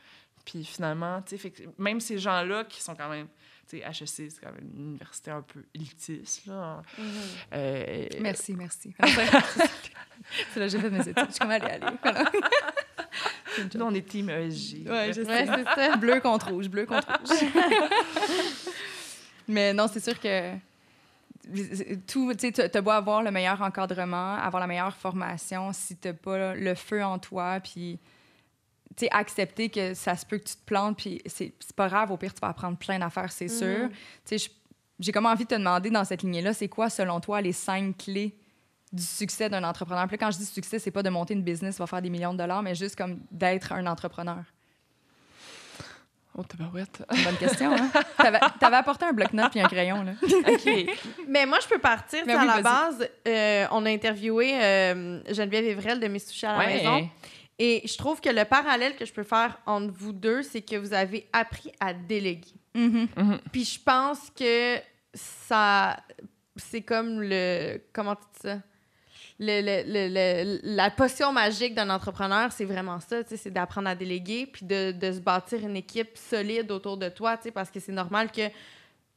Puis finalement, tu sais, même ces gens-là qui sont quand même, tu sais, HEC, c'est quand même une université un peu élitiste, là. Mhm. Euh, Merci, merci. <laughs> c'est là que j'ai fait mes études. Je suis comme allée, allez. Voilà. <laughs> Nous, on est team ESG. Je sais. c'est ça. bleu contre rouge, bleu contre rouge. <laughs> Mais non, c'est sûr que tout, tu as beau avoir le meilleur encadrement, avoir la meilleure formation, si tu pas le feu en toi, puis accepter que ça se peut que tu te plantes, puis c'est pas grave, au pire, tu vas apprendre plein d'affaires, c'est sûr. Mm-hmm. sûr. J'ai comme envie de te demander dans cette lignée-là, c'est quoi, selon toi, les cinq clés du succès d'un entrepreneur? Puis quand je dis succès, c'est pas de monter une business qui va faire des millions de dollars, mais juste comme d'être un entrepreneur. Oh, tabarouette. Bonne question, hein? <laughs> T'avais, avais apporté un bloc-notes et un crayon, là. <laughs> OK. <laughs> Mais moi, je peux partir. à la base, euh, on a interviewé euh, Geneviève Evrel de Miss Touché à la maison. Et je trouve que le parallèle que je peux faire entre vous deux, c'est que vous avez appris à déléguer. Mm-hmm. Mm-hmm. Puis je pense que ça... C'est comme le... Comment tu dis ça? le, la potion magique d'un entrepreneur, c'est vraiment ça, c'est d'apprendre à déléguer, puis de, de, se bâtir une équipe solide autour de toi, parce que c'est normal que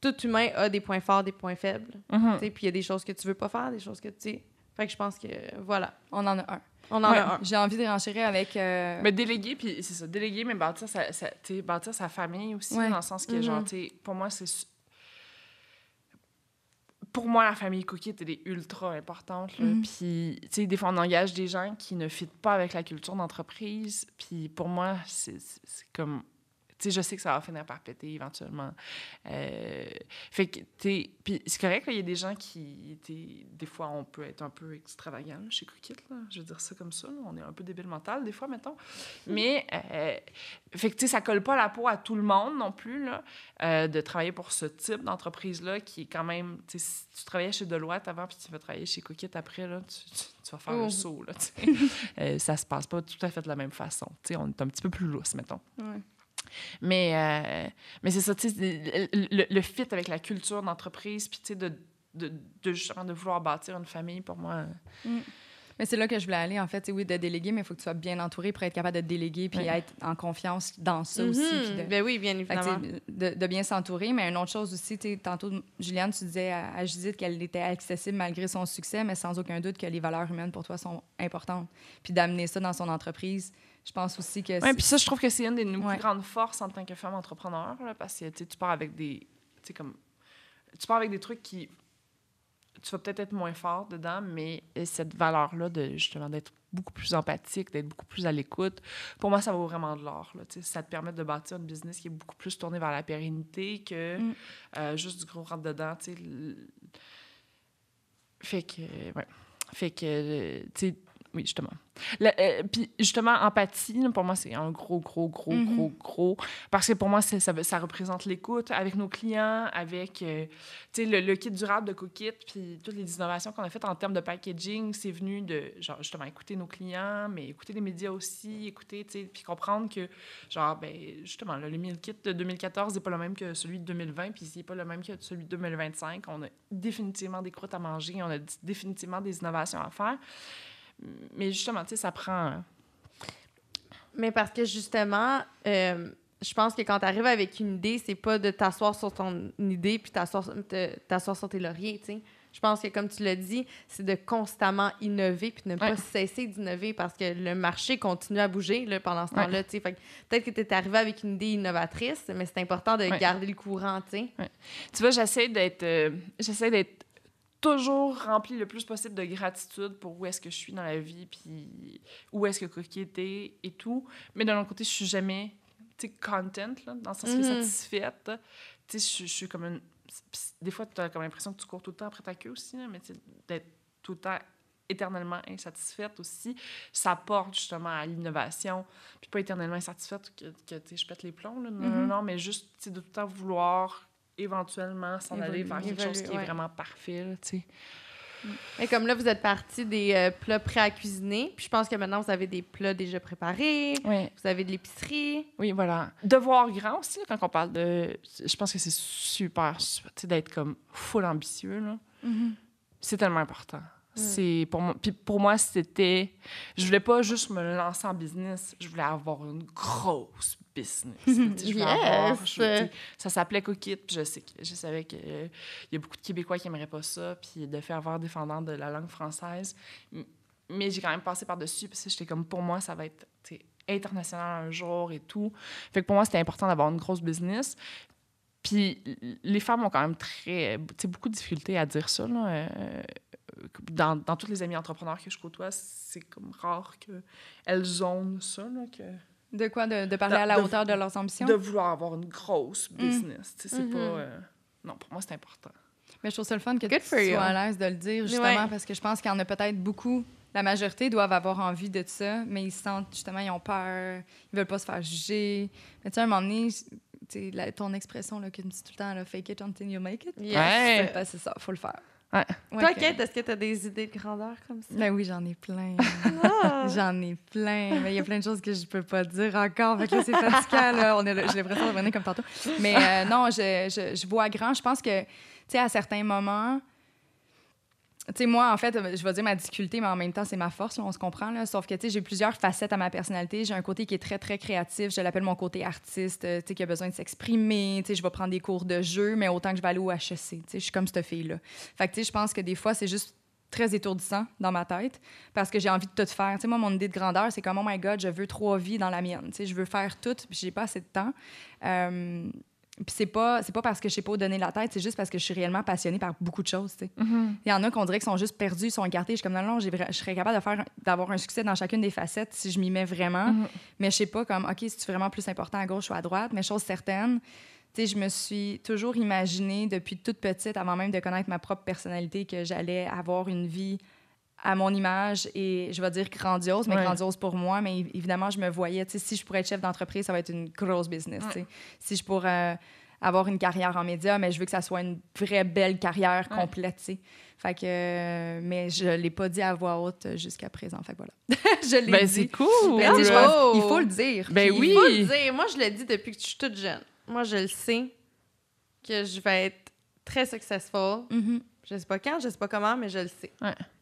tout humain a des points forts, des points faibles. Mm-hmm. Puis il y a des choses que tu veux pas faire, des choses que tu... Fait que je pense que, voilà. On en a un. On en a un. J'ai envie de renchérir avec... Euh, mais déléguer, puis c'est ça, déléguer, mais bâtir sa, bâtir sa famille aussi, dans le sens que, genre, mm-hmm. pour moi, c'est pour moi, la famille Cookie, elle est ultra importante. Mm-hmm. Puis, tu sais, des fois, on engage des gens qui ne fitent pas avec la culture d'entreprise. Puis, pour moi, c'est comme sais, je sais que ça va finir par péter éventuellement. Euh, fait que, tu puis c'est correct, il y a des gens qui, des fois, on peut être un peu extravagant chez Cricket, là. Je veux dire ça comme ça, on est un peu débile mental, des fois, mettons. Mais, euh, fait que, tu sais, ça colle pas la peau à tout le monde non plus, là, euh, de travailler pour ce type d'entreprise-là qui est quand même, tu sais, si tu travaillais chez Deloitte avant puis tu vas travailler chez Cookit après, là, tu, tu, vas faire un oh. saut, là, sais. <laughs> ça se passe pas tout à fait de la même façon. Tu sais, on est un petit peu plus lousse, mettons. Ouais. Mais, euh, mais c'est ça, tu sais, le, le, fit avec la culture d'entreprise, puis tu sais, de, de, de, justement de vouloir bâtir une famille, pour moi. Mm. Mais c'est là que je voulais aller, en fait. Oui, de déléguer, mais il faut que tu sois bien entouré pour être capable de déléguer puis être en confiance dans ça aussi. Mm-hmm. Ben oui, bien évidemment. de, de, bien s'entourer. Mais une autre chose aussi, tantôt, Juliane, tu disais à, à Judith qu'elle était accessible malgré son succès, mais sans aucun doute que les valeurs humaines pour toi sont importantes. Puis d'amener ça dans son entreprise, je pense aussi que. Oui, puis ça, je trouve que c'est une des nos plus grandes forces en tant que femme entrepreneur, parce que tu pars avec des. Tu comme. Tu pars avec des trucs qui. Tu vas peut-être être moins fort dedans, mais cette valeur-là de justement d'être beaucoup plus empathique, d'être beaucoup plus à l'écoute, pour moi, ça vaut vraiment de l'or. Ça te permet de bâtir une business qui est beaucoup plus tournée vers la pérennité que mm. euh, juste du gros rentre-dedans. Fait que, ouais. Fait que, tu sais, oui, justement. Euh, puis justement, empathie, pour moi, c'est un gros, gros, gros, mm-hmm. gros, gros. Parce que pour moi, ça, ça représente l'écoute avec nos clients, avec euh, le, le, kit durable de Cookit, puis toutes les innovations qu'on a faites en termes de packaging, c'est venu de, genre, justement, écouter nos clients, mais écouter les médias aussi, écouter, puis comprendre que, genre, ben, justement, le meal kit de 2014 n'est pas le même que celui de 2020, puis c'est pas le même que celui de 2025. On a définitivement des croûtes à manger, on a définitivement des innovations à faire mais justement, tu sais, ça prend. Mais parce que justement, euh, je pense que quand tu arrives avec une idée, c'est pas de t'asseoir sur ton idée puis t'asseoir sur tes lauriers, tu sais. Je pense que, comme tu l'as dit, c'est de constamment innover puis de ne pas cesser d'innover parce que le marché continue à bouger là, pendant ce temps-là. sais. Peut-être que tu es arrivé avec une idée innovatrice, mais c'est important de garder le courant. Tu vois, j'essaie d'être euh, j'essaie d'être toujours rempli le plus possible de gratitude pour où est-ce que je suis dans la vie, puis où est-ce que Coquille était et tout. Mais d'un autre côté, je suis jamais, content, là, dans le sens que mm-hmm. satisfaite. Tu sais, je suis comme une... Des fois, tu as comme l'impression que tu cours tout le temps après ta queue aussi, là, mais d'être tout le temps éternellement insatisfaite aussi, ça porte justement à l'innovation. Puis pas éternellement insatisfaite que, que je pète les plombs, là. Non, mm-hmm. non, mais juste de tout le temps vouloir éventuellement s'en aller vers quelque chose qui est vraiment parfait, tu sais. Et comme là, vous êtes parti des euh, plats prêts à cuisiner, puis je pense que maintenant, vous avez des plats déjà préparés, vous avez de l'épicerie. Oui, voilà. Devoir grand aussi, quand on parle de... Je pense que c'est super, tu sais, d'être comme full ambitieux, là. Mm-hmm. C'est tellement important. C'est pour moi. Puis pour moi, c'était. Je voulais pas juste me lancer en business. Je voulais avoir une grosse business. <laughs> ça s'appelait Cookit. Puis je sais je savais qu'il euh, y a beaucoup de Québécois qui aimeraient pas ça. Puis de faire voir défendant de la langue française. Mais j'ai quand même passé par dessus parce que j'étais comme pour moi, ça va être international un jour et tout. Fait que pour moi, c'était important d'avoir une grosse business. Puis les femmes ont quand même très, beaucoup de difficultés à dire ça. Là. Euh, dans, dans tous les amis entrepreneurs que je côtoie, c'est comme rare qu'elles zonent ça. Là, que... De quoi? De, de parler à la hauteur de leurs ambitions? De vouloir avoir une grosse mm. business. C'est mm-hmm. pas... Euh, non, pour moi, c'est important. Mais je trouve ça le fun que tu sois à l'aise de le dire, justement, parce que je pense qu'il y en a peut-être beaucoup. La majorité doivent avoir envie de ça, mais ils sentent, justement, ils ont peur, ils veulent pas se faire juger. Mais tu sais, à un moment donné, la, ton expression là, que tu dis tout le temps, là, fake it until you make it. Ouais. Ben, c'est ça, faut le faire. Ouais. Toi, Kate, est-ce que tu as des idées de grandeur comme ça? Ben oui, j'en ai plein. Ah! <laughs> J'en ai plein. Mais il y a plein de choses que je peux pas dire encore. Fait que là, c'est fatigant. Là. On est J'ai l'impression de revenir comme tantôt. Mais euh, non, je, je, je, vois grand. Je pense que, tu sais, à certains moments, tu sais, moi, en fait, je vais dire ma difficulté, mais en même temps, c'est ma force, on se comprend. Sauf que, tu sais, j'ai plusieurs facettes à ma personnalité. J'ai un côté qui est très, très créatif. Je l'appelle mon côté artiste, tu sais, qui a besoin de s'exprimer. Tu sais, je vais prendre des cours de jeu, mais autant que je vais aller au HEC. Tu sais, je suis comme cette fille-là. Fait que, tu sais, je pense que des fois, c'est juste très étourdissant dans ma tête parce que j'ai envie de tout faire. Tu sais, moi, mon idée de grandeur, c'est comme, oh my God, je veux trois vies dans la mienne. Tu sais, je veux faire tout, puis j'ai pas assez de temps. Euh, puis c'est pas, c'est pas parce que je sais pas où donner la tête, c'est juste parce que je suis réellement passionnée par beaucoup de choses. Mm-hmm. Il y en a qu'on dirait qu'ils sont juste perdus, ils sont écartés. Je suis comme non, non, je serais capable de faire, d'avoir un succès dans chacune des facettes si je m'y mets vraiment. Mm-hmm. Mais je sais pas comme, OK, c'est vraiment plus important à gauche ou à droite? Mais chose certaine, tu sais, je me suis toujours imaginée depuis toute petite, avant même de connaître ma propre personnalité, que j'allais avoir une vie à mon image et je vais dire grandiose, mais grandiose pour moi. Mais évidemment, je me voyais, si je pourrais être chef d'entreprise, ça va être une grosse business. Si je pourrais avoir une carrière en médias, mais je veux que ça soit une vraie belle carrière complète. Fait que, euh, mais je ne l'ai pas dit à voix haute jusqu'à présent. Fait que voilà. <laughs> je l'ai ben, c'est cool. il faut le dire. Ben oui. Il faut le dire. Moi, je le dis depuis que je suis toute jeune. Moi, je le sais que je vais être très successful. Mm-hmm. Je sais pas quand, je sais pas comment, mais je le sais.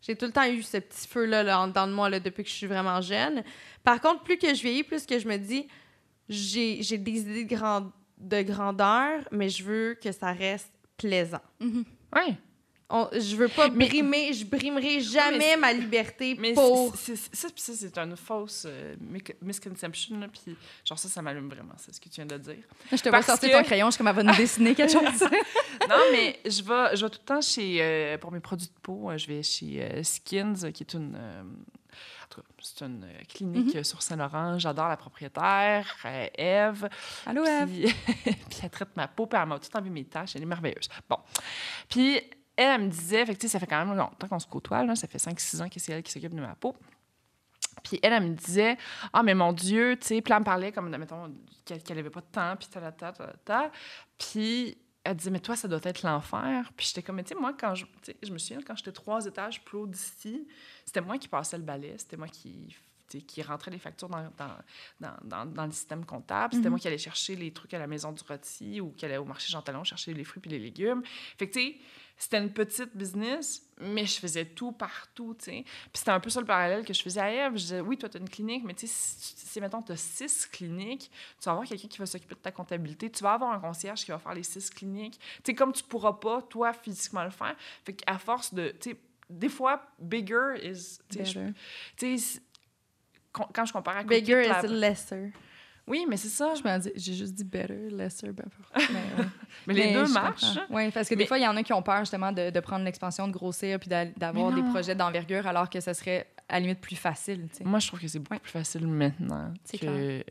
J'ai tout le temps eu ce petit feu-là là, dans de moi là, depuis que je suis vraiment jeune. Par contre, plus que je vieillis, plus que je me dis, j'ai des idées de, grand, de grandeur, mais je veux que ça reste plaisant. Mm je veux pas brimer, je brimerai jamais ma liberté mais pour... ça, c'est une fausse euh, misconception, puis genre ça, ça m'allume vraiment, c'est ce que tu viens de dire. <laughs> Je te vois sortir ton crayon, je suis comme, elle va nous dessiner quelque <laughs> chose. non, mais je vais, je vais tout le temps chez, euh, pour mes produits de peau, euh, je vais chez Skins, qui est une... c'est une clinique mm-hmm. sur Saint-Laurent. J'adore la propriétaire, Eve. Allô, Eve? <laughs> puis elle traite ma peau, puis elle m'a tout enlevé mes taches. Elle est merveilleuse. Bon. Puis elle, elle me disait, fait ça fait quand même longtemps qu'on se côtoie, là, ça fait 5-6 ans que c'est elle qui s'occupe de ma peau. Puis elle, elle me disait Ah, mais mon Dieu, tu sais, puis elle me parlait comme, mettons, qu'elle n'avait pas de temps, puis ta, ta, ta, ta. Puis elle disait Mais toi, ça doit être l'enfer. Puis j'étais comme, tu sais, moi, quand je, je me souviens, quand j'étais trois étages plus haut d'ici, c'était moi qui passais le balai, c'était moi qui qui rentrait les factures dans, dans, dans, dans le système comptable. C'était mhm. moi qui allais chercher les trucs à la maison du rôti ou qui allait au marché Jean Talon chercher les fruits puis les légumes. Fait que, tu sais, c'était une petite business, mais je faisais tout partout, tu sais. Puis c'était un peu ça le parallèle que je faisais à Eve. Je disais, oui, toi, tu as une clinique, mais tu sais, si, si, mettons, tu as six cliniques, tu vas avoir quelqu'un qui va s'occuper de ta comptabilité, tu vas avoir un concierge qui va faire les six cliniques. Tu sais, comme tu pourras pas, toi, physiquement le faire. Fait qu'à force de, tu sais, des fois, bigger is... Tu sais, quand je compare à... Bigger is lesser. Oui, mais c'est ça. J'ai juste dit better, lesser, better. <laughs> Mais, les deux marchent. Oui, parce que des fois, il y en a qui ont peur justement de, de prendre l'expansion, de grossir, puis d'avoir des projets d'envergure, alors que ce serait à la limite plus facile. Moi, je trouve que c'est beaucoup plus facile maintenant. Que,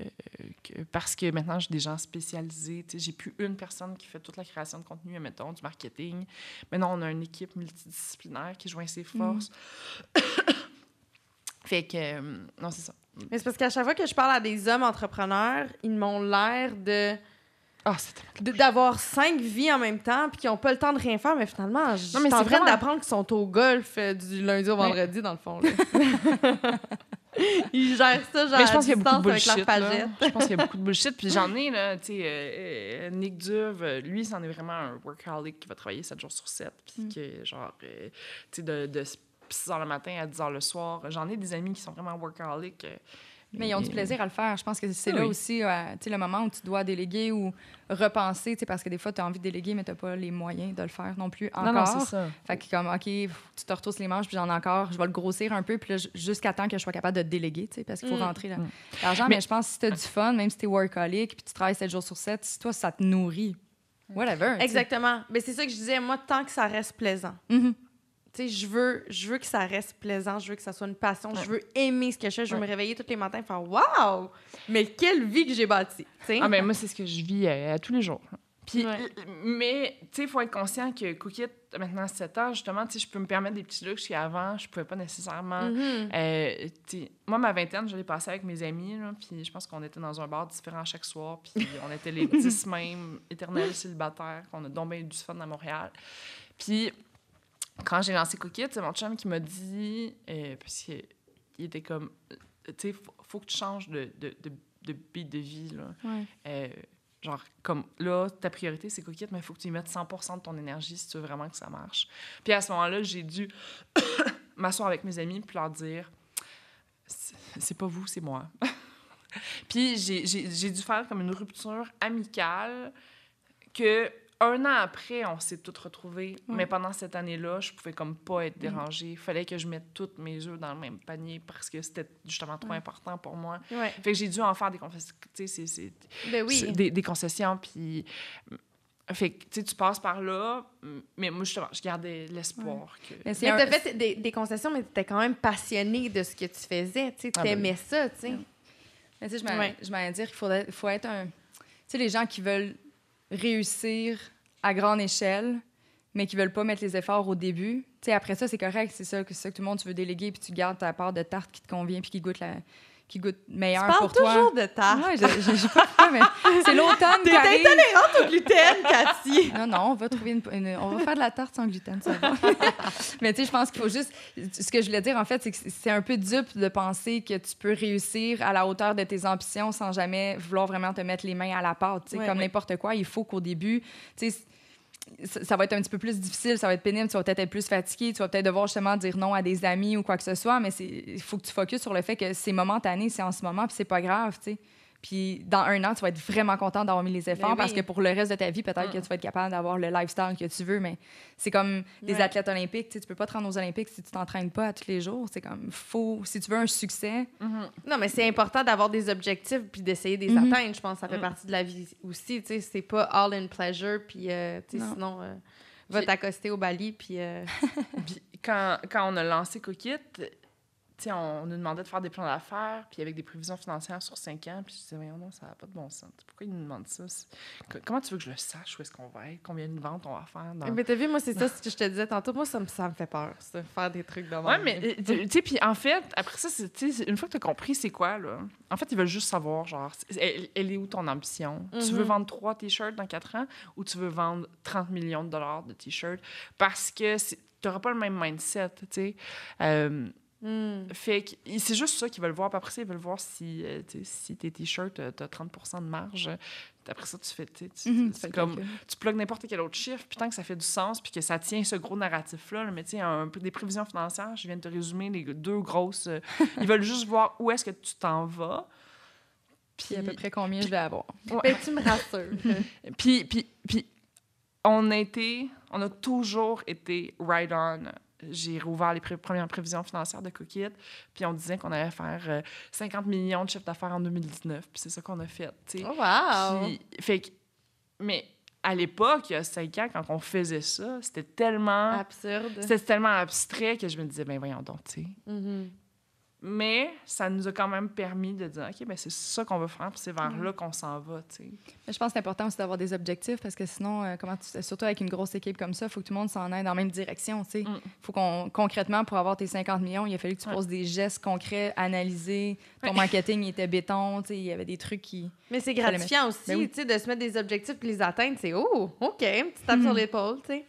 que, parce que maintenant, j'ai des gens spécialisés. J'ai plus une personne qui fait toute la création de contenu, mettons, du marketing. Maintenant, on a une équipe multidisciplinaire qui joint ses mm. Fait que, euh, non, c'est ça. Mais c'est parce qu'à chaque fois que je parle à des hommes entrepreneurs, ils m'ont l'air de. Oh, d'avoir cinq vies en même temps puis qui n'ont pas le temps de rien faire mais finalement je suis en train d'apprendre qu'ils sont au golf euh, du lundi au vendredi dans le fond <laughs> ils gèrent ça genre mais je pense qu'il y a beaucoup de bullshit je pense qu'il y a beaucoup de <laughs> bullshit puis j'en ai là tu sais euh, Nick Duve lui c'en est vraiment un workaholic qui va travailler 7 jours sur 7 puis mm. que genre tu sais de, de 6 h le matin à 10 h le soir. J'en ai des amis qui sont vraiment workaholic. Euh, mais ils ont du plaisir à le faire. Je pense que c'est là aussi euh, le moment où tu dois déléguer ou repenser, parce que des fois, tu as envie de déléguer, mais tu n'as pas les moyens de le faire non plus encore. Non, c'est ça. Fait que comme, OK, tu te retrousses les manches, puis j'en ai encore, je vais le grossir un peu, puis jusqu'à temps que je sois capable de déléguer, parce qu'il faut mm. rentrer mm. l'argent. Mais... mais... je pense que si tu as du fun, même si tu es workaholic, puis tu travailles 7 jours sur 7, si toi, ça te nourrit, whatever. Exactement. Mais c'est ça que je disais, moi, tant que ça reste plaisant. Mhm. Tu sais, je veux, je veux que ça reste plaisant, je veux que ça soit une passion, je veux aimer ce que je fais, je veux Ouais. me réveiller tous les matins et faire Waouh! Mais quelle vie que j'ai bâtie! tu sais. Ah, ben moi, c'est ce que je vis euh, à tous les jours. Puis, Ouais. mais, tu sais, il faut être conscient que Cookit, maintenant à 7 ans, justement, tu sais, je peux me permettre des petits luxes qu'avant, je pouvais pas nécessairement. Mhm. Euh, tu sais, moi, ma vingtaine, je l'ai passée avec mes amis, là, puis je pense qu'on était dans un bar différent chaque soir, puis <laughs> on était les dix mêmes éternels célibataires, qu'on a donc bien du fun à Montréal. Puis, quand j'ai lancé Cookit, c'est mon chum qui m'a dit, euh, parce qu'il était comme, tu sais, faut, faut que tu changes de, de, de, de beat de vie, là. Ouais. Euh, genre, comme là, ta priorité, c'est Cookit, mais il faut que tu y mettes 100% de ton énergie si tu veux vraiment que ça marche. Puis à ce moment-là, j'ai dû <coughs> m'asseoir avec mes amis puis leur dire c'est pas vous, c'est moi. <laughs> puis j'ai dû faire comme une rupture amicale que un an après, on s'est toutes retrouvées. Mais pendant cette année-là, je pouvais comme pas être dérangée. Il fallait que je mette toutes mes œufs dans le même panier parce que c'était justement trop important pour moi. Ouais. Fait que j'ai dû en faire des concessions. Tu sais, c'est- c'est- Ben oui. c'est des, des concessions, puis... Fait que, tu sais, tu passes par là, mais moi, justement, je gardais l'espoir que... Mais un- t'as fait des, des concessions, mais t'étais quand même passionné de ce que tu faisais. Tu sais, Ah, ben t'aimais ça, tu sais. Mais tu sais, je m'en je dire qu'il faut être un. Tu sais, les gens qui veulent réussir à grande échelle, mais qui veulent pas mettre les efforts au début. Tu sais, après ça, c'est correct, c'est ça, ça que tout le monde tu veux déléguer, puis tu gardes ta part de tarte qui te convient, puis qui goûte la, qui goûte Tu meilleur parles pour toi. toujours de tarte. Ouais, je, pas pourquoi, mais c'est l'automne qui T'es arrive. intolérante au gluten, Cathy! <laughs> Non, non, on va trouver une, une- on va faire de la tarte sans gluten, ça va. <laughs> Mais tu sais, je pense qu'il faut juste. Ce que je voulais dire, en fait, c'est que c'est un peu dupe de penser que tu peux réussir à la hauteur de tes ambitions sans jamais vouloir vraiment te mettre les mains à la pâte. Tu sais, Ouais, comme ouais. n'importe quoi, il faut qu'au début, tu sais, ça, va être un petit peu plus difficile, ça va être pénible, tu vas peut-être être plus fatigué, tu vas peut-être devoir justement dire non à des amis ou quoi que ce soit, mais il faut que tu focuses sur le fait que c'est momentané, c'est en ce moment, puis c'est pas grave, tu sais. Puis dans un an, tu vas être vraiment content d'avoir mis les efforts Ben parce oui. que pour le reste de ta vie, peut-être que tu vas être capable d'avoir le lifestyle que tu veux, mais c'est comme des Ouais. athlètes olympiques, tu sais, tu peux pas te rendre aux Olympiques si tu t'entraînes pas à tous les jours. C'est comme, faut, si tu veux un succès, Non, mais c'est important d'avoir des objectifs puis d'essayer de les Mhm. atteindre. Je pense que ça fait partie de la vie aussi. Tu sais, c'est pas all in pleasure, puis euh, sinon, euh, va t'accoster au Bali, puis... euh, <laughs> Puis quand, quand on a lancé Cookit, on nous demandait de faire des plans d'affaires, puis avec des prévisions financières sur cinq ans. Puis je disais, voyons, non, ça n'a pas de bon sens. Pourquoi ils nous demandent ça? Comment tu veux que je le sache? Où est-ce qu'on va être? Combien de ventes on va faire? Dans... Mais t'as vu, moi, c'est ça <laughs> ce que je te disais tantôt. Moi, ça me, ça me fait peur, ça, faire des trucs de même. Ouais, mais euh, tu sais, puis en fait, après ça, une fois que tu as compris c'est quoi, là, en fait, ils veulent juste savoir, genre, elle, elle est où ton ambition? Tu veux Mhm. vendre trois t-shirts dans quatre ans ou tu veux vendre 30 millions de dollars de t-shirts? Parce que tu n'auras pas le même mindset, tu sais. Euh, Hmm. fait que c'est juste ça qu'ils veulent voir. Puis après ça, ils veulent voir si, euh, si tes t-shirts, tu as 30% de marge. Après ça, tu fais, tu Mhm, comme, calcul. tu plugues n'importe quel autre chiffre, puis tant que ça fait du sens, puis que ça tient ce gros narratif-là, là, mais tu sais, un peu des prévisions financières, je viens de te résumer les deux grosses. euh, <laughs> ils veulent juste voir où est-ce que tu t'en vas. puis à peu près combien je vais avoir. Ben, tu me rassures. <laughs> Puis, puis, puis on a été, on a toujours été right on. J'ai rouvert les pré- premières prévisions financières de Cookit, puis on disait qu'on allait faire euh, 50 millions de chiffre d'affaires en 2019, puis c'est ça qu'on a fait, oh, wow! Puis, fait que, mais à l'époque, il y a cinq ans, quand on faisait ça, c'était tellement, Absurde. c'était tellement abstrait que je me disais, ben voyons donc, tu sais. Mhm. Mais ça nous a quand même permis de dire, OK, ben c'est ça qu'on veut faire, puis c'est vers là qu'on s'en va, tu sais. Mais je pense que c'est important aussi d'avoir des objectifs parce que sinon, euh, comment tu, surtout avec une grosse équipe comme ça, il faut que tout le monde s'en aille dans la même direction. Il Mm. faut qu'on, concrètement, pour avoir tes 50 millions, il a fallu que tu Ouais. poses des gestes concrets, analyser. Ton Ouais. marketing il était béton. tu sais, Il y avait des trucs qui. Mais c'est gratifiant aussi, Ben oui. tu sais, de se mettre des objectifs puis les atteindre. C'est oh, OK, une petite tape Mhm. sur l'épaule, tu sais.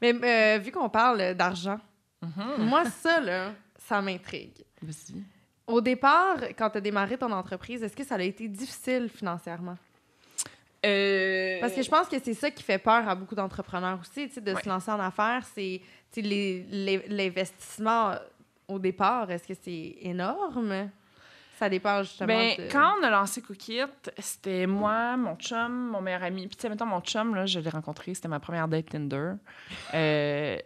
Mais euh, vu qu'on parle d'argent, Mhm. moi, ça, là, ça m'intrigue. Vas-y. Au départ, quand tu as démarré ton entreprise, est-ce que ça a été difficile financièrement? Euh, Parce que je pense que c'est ça qui fait peur à beaucoup d'entrepreneurs aussi, de Ouais. se lancer en affaires. C'est l'investissement au départ, est-ce que c'est énorme? Ça dépend justement Ben, de... quand on a lancé Cookit, c'était moi, mon chum, mon meilleur ami. Puis, tu sais, mettons, mon chum, là, je l'ai rencontré, c'était ma première date Tinder. Euh,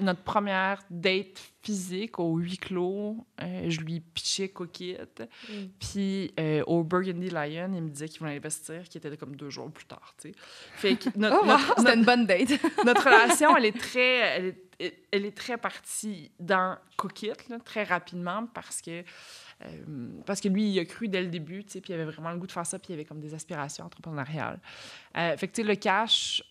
notre première date physique au huis clos, euh, je lui pitchais coquette. Mm. Puis euh, au Burgundy Lion, il me disait qu'il voulait investir, qui était comme deux jours plus tard. sais. Fait que <laughs> notre, oh, C'était une bonne date. <laughs> notre relation, elle est très, elle est, elle est très partie dans coquette, là, très rapidement, parce que euh, parce que lui, il a cru dès le début, puis il avait vraiment le goût de faire ça, puis il avait comme des aspirations entrepreneuriales. Euh, fait que, tu sais, le cash,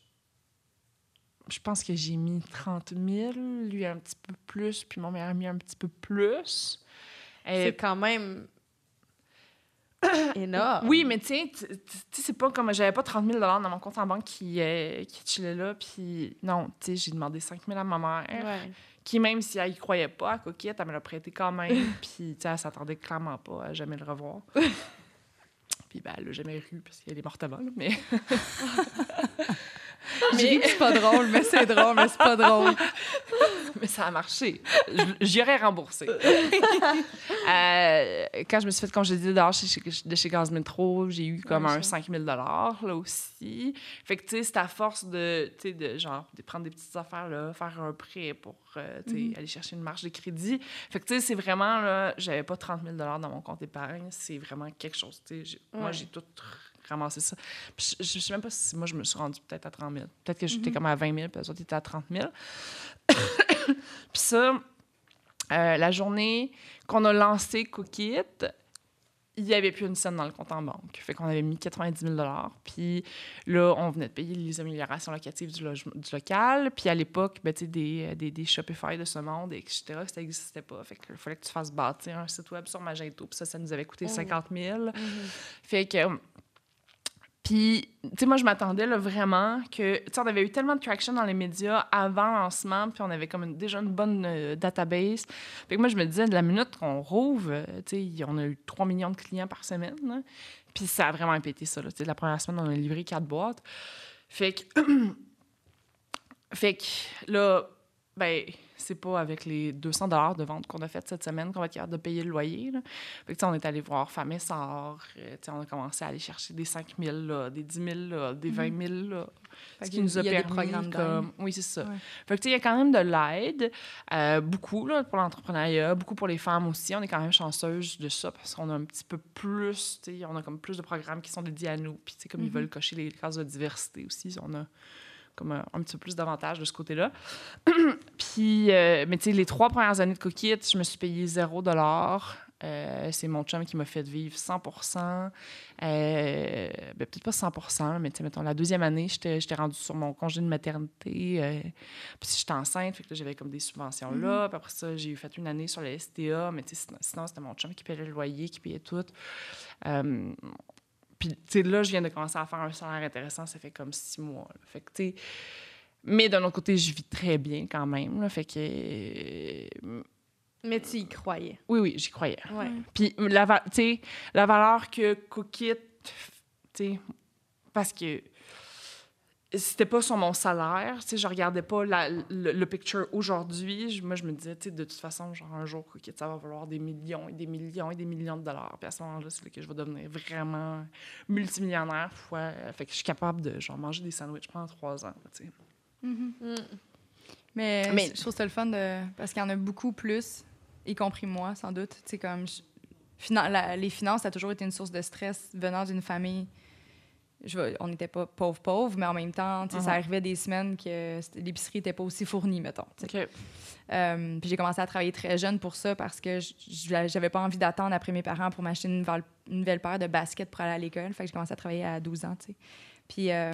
je pense que j'ai mis 30 000, lui un petit peu plus, puis mon meilleur ami un petit peu plus. Euh, c'est quand même <coughs> énorme. Oui, mais tu sais, c'est pas comme j'avais pas 30 000 dans mon compte en banque qui, qui chillait là, puis non, tu sais, j'ai demandé 5 000 à ma mère. Ouais qui, même si elle y croyait pas à Coquette, elle me l'a prêté quand même. <laughs> puis, tu sais, elle s'attendait clairement pas à jamais le revoir. <laughs> puis, ben, elle l'a jamais eu parce qu'elle est morte avant, mais... <laughs> <laughs> mais c'est pas drôle, mais c'est drôle, mais c'est pas drôle. <laughs> mais ça a marché. J'y aurais remboursé. <laughs> euh, quand je me suis fait congédier dehors chez, de chez Gaz Metro, j'ai eu comme un 5 000 là aussi. Fait que, tu sais, c'est à force de, tu sais, de, genre, de prendre des petites affaires, là, faire un prêt pour, euh, tu sais, mm-hmm. aller chercher une marge de crédit. Fait que, tu sais, c'est vraiment, là, j'avais pas 30 000 dans mon compte épargne. C'est vraiment quelque chose, tu sais. Moi, j'ai tout ramasser ça. je, ne sais même pas si moi, je me suis rendue peut-être à 30 000. Peut-être que j'étais mhm. comme à 20 000, puis les autres étaient à 30 000. <coughs> puis ça, euh, la journée qu'on a lancé Cookit, il n'y avait plus une scène dans le compte en banque. Fait qu'on avait mis 90 000 Puis là, on venait de payer les améliorations locatives du, du local. Puis à l'époque, ben, des, des, des, Shopify de ce monde, etc., ça n'existait pas. Fait qu'il fallait que tu fasses bâtir un site web sur Magento. Puis ça, ça nous avait coûté 50 000. Mhm. Fait que puis, tu sais, moi, je m'attendais vraiment que, tu sais, on avait eu tellement de traction dans les médias avant lancement, puis on avait comme déjà une bonne euh, database. Fait que moi, je me disais, de la minute qu'on rouvre, euh, tu sais, on a eu 3 millions de clients par semaine. Puis ça a vraiment pété ça. Là. La première semaine, on a livré 4 boîtes. Fait que, <clears throat> fait que là, ben, c'est pas avec les 200 dollars de vente qu'on a fait cette semaine qu'on va être capable de payer le loyer. Là. Fait que, on est allé voir Sort. Euh, on a commencé à aller chercher des 5 000, des 10 000, des 20 000. Là, ce qui nous a permis comme... Oui, c'est ça. Fait que, il y a quand même de l'aide, euh, beaucoup là, pour l'entrepreneuriat, beaucoup pour les femmes aussi. On est quand même chanceuse de ça parce qu'on a un petit peu plus, on a comme plus de programmes qui sont dédiés à nous. Puis, comme ils mm-hmm. veulent cocher les cases de diversité aussi, on a comme un, petit peu plus d'avantages de ce côté-là. <clears throat> puis, euh, mais tu sais, les trois premières années de coquette, je me suis payé 0 euh, c'est mon chum qui m'a fait vivre 100% euh, ben, Peut-être pas 100% mais tu sais, mettons, la deuxième année, j'étais rendue sur mon congé de maternité. Euh, puis j'étais enceinte, fait que j'avais comme des subventions là. Mm-hmm. Puis après ça, j'ai fait une année sur le STA, mais sinon, c'était mon chum qui payait le loyer, qui payait tout. Puis, tu sais, là, je viens de commencer à faire un salaire intéressant, ça fait comme six mois. Fait que, tu sais... Mais d'un autre côté, je vis très bien quand même. Là, fait que... Mais tu y croyais. Oui, oui, j'y croyais. Ouais. Puis la, la valeur que Cookit, tu sais, parce que c'était pas sur mon salaire, tu sais, je regardais pas la, le, picture aujourd'hui. Moi, je me disais, tu sais, de toute façon, genre un jour, ça va valoir des millions et des millions et des millions de dollars. Puis à ce moment-là, c'est là que je vais devenir vraiment multimillionnaire. Fois, fait que je suis capable de, genre, manger des sandwichs pendant trois ans, tu sais. Mm-hmm. Mm. Mais, Mais, je trouve ça le fun de... parce qu'il y en a beaucoup plus, y compris moi, sans doute. Tu sais, comme... les finances, ça a toujours été une source de stress venant d'une famille on n'était pas pauvre pauvre, mais en même temps, ça uh-huh. arrivait des semaines que l'épicerie n'était pas aussi fournie, mettons. Euh, puis j'ai commencé à travailler très jeune pour ça parce que j'avais pas envie d'attendre après mes parents pour m'acheter une, nouvelle paire de baskets pour aller à l'école. Fait que j'ai commencé à travailler à 12 ans, tu sais. Puis... Euh,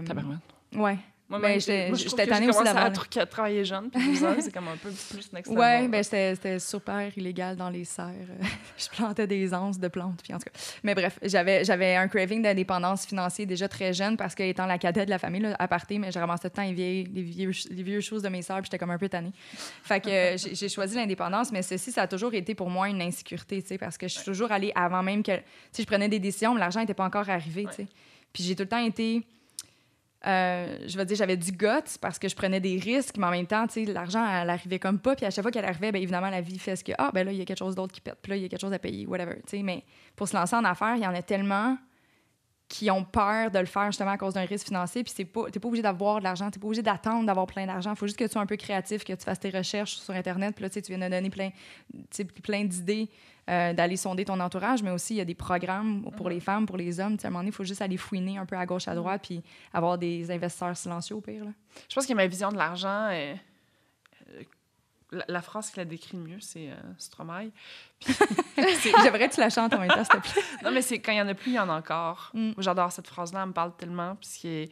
ouais. Moi, ben, j'étais tannée aussi d'avoir... à travailler jeune, puis 12 ans, c'est comme un peu plus next Ouais, ben c'était super illégal dans les serres. <laughs> je plantais des onces de plantes, puis en tout cas. Mais bref, j'avais un craving d'indépendance financière déjà très jeune parce que, étant la cadette de la famille, là, à partir, mais j'ai ramassé tout le temps les vieilles, les vieux, les vieux choses de mes sœurs, puis j'étais comme un peu tannée. Fait que j'ai choisi l'indépendance, mais ceci, ça a toujours été pour moi une insécurité, tu sais, parce que je suis toujours allée avant même que. Si je prenais des décisions, mais l'argent n'était pas encore arrivé, tu sais. Puis j'ai tout le temps été euh, je vais dire, j'avais du guts parce que je prenais des risques, mais en même temps, l'argent, elle arrivait comme pas. Puis à chaque fois qu'elle arrivait, bien évidemment, la vie fait ce que, ah, ben là, il y a quelque chose d'autre qui pète. Là, il y a quelque chose à payer, whatever. Mais pour se lancer en affaires, il y en a tellement qui ont peur de le faire justement à cause d'un risque financier. Puis c'est pas, t'es pas obligé d'avoir de l'argent, t'es pas obligé d'attendre d'avoir plein d'argent. Il faut juste que tu sois un peu créatif, que tu fasses tes recherches sur Internet. Puis là, tu viens de donner plein, plein d'idées euh, d'aller sonder ton entourage, mais aussi il y a des programmes pour les femmes, pour les hommes. Tu sais, à un moment donné, il faut juste aller fouiner un peu à gauche, à droite, puis avoir des investisseurs silencieux au pire. Là. Je pense que ma vision de l'argent, euh, la, la phrase qui la décrit le mieux, c'est euh, Stromae. <laughs> J'aimerais que tu la chantes en même temps, s'il te plaît. non, mais c'est quand il y en a plus, il y en a encore. Mm. J'adore cette phrase-là, elle me parle tellement. Puis,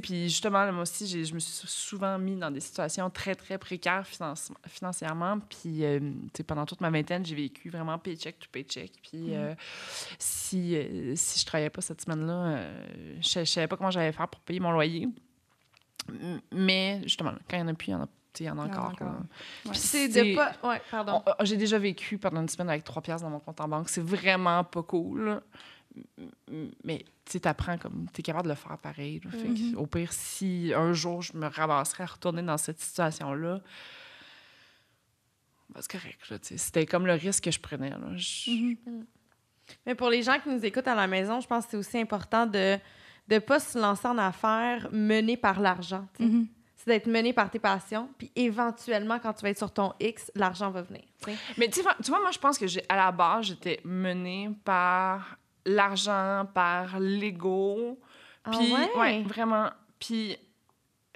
puis justement, là, moi aussi, je me suis souvent mis dans des situations très, très précaires finance- financièrement. Puis, euh, pendant toute ma vingtaine, j'ai vécu vraiment paycheck to paycheck. Puis, Mm. euh, si, euh, si je travaillais pas cette semaine-là, euh, je ne savais pas comment j'allais faire pour payer mon loyer. Mais, justement, quand il y en a plus, il y en a, sais, il y en a Il y en a encore. Ouais. C'est c'est- de pas. Ouais, pardon. on- J'ai déjà vécu pendant une semaine avec trois piastres dans mon compte en banque. C'est vraiment pas cool. Mais tu sais, t'apprends comme t'es capable de le faire pareil. là. Fait que, Mhm. au pire, si un jour je me ramasserais à retourner dans cette situation-là, ben, c'est correct. tu. C'était comme le risque que je prenais. Là. Je- Mhm. Mais pour les gens qui nous écoutent à la maison, je pense que c'est aussi important de ne pas se lancer en affaires menées par l'argent. tu sais. C'est d'être mené par tes passions, puis éventuellement, quand tu vas être sur ton X, l'argent va venir. Mais tu vois, moi, je pense que à la base, j'étais menée par l'argent, par l'ego. Ah Puis, ouais? ouais, vraiment. Puis,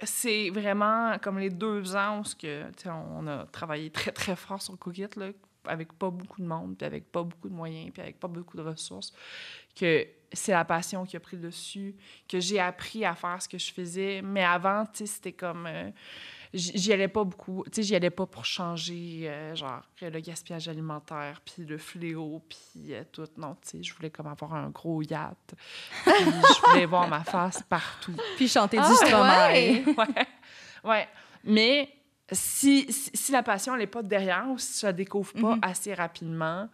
c'est vraiment comme les deux ans où que, tu sais, on a travaillé très, très fort sur Cookit, là, avec pas beaucoup de monde, puis avec pas beaucoup de moyens, puis avec pas beaucoup de ressources, que c'est la passion qui a pris le dessus, que j'ai appris à faire ce que je faisais. Mais avant, tu sais, c'était comme... euh, j'y allais pas beaucoup. Tu sais, j'y allais pas pour changer, euh, genre, le gaspillage alimentaire, puis le fléau, puis euh, tout. Non, tu sais, je voulais comme avoir un gros yacht. Puis je voulais voir ma face partout. Puis chanter Ah, du Stromae. ouais! <laughs> Ouais. Ouais. Mais si, si, si la passion, elle n'est pas derrière ou si tu la découvres pas Mhm. assez rapidement,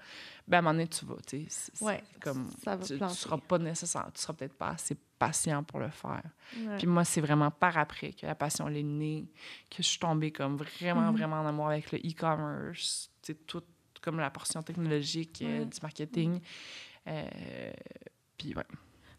ben à un moment donné, tu vas, tu sais. Ouais, Comme, ça va tu, tu seras pas nécessaire, tu seras peut-être pas assez patient pour le faire. Ouais. Puis moi, c'est vraiment par après que la passion elle est née, que je suis tombée comme vraiment, Mhm. vraiment en amour avec le e-commerce, tu sais, tout comme la portion technologique euh, du marketing. Euh, puis ouais.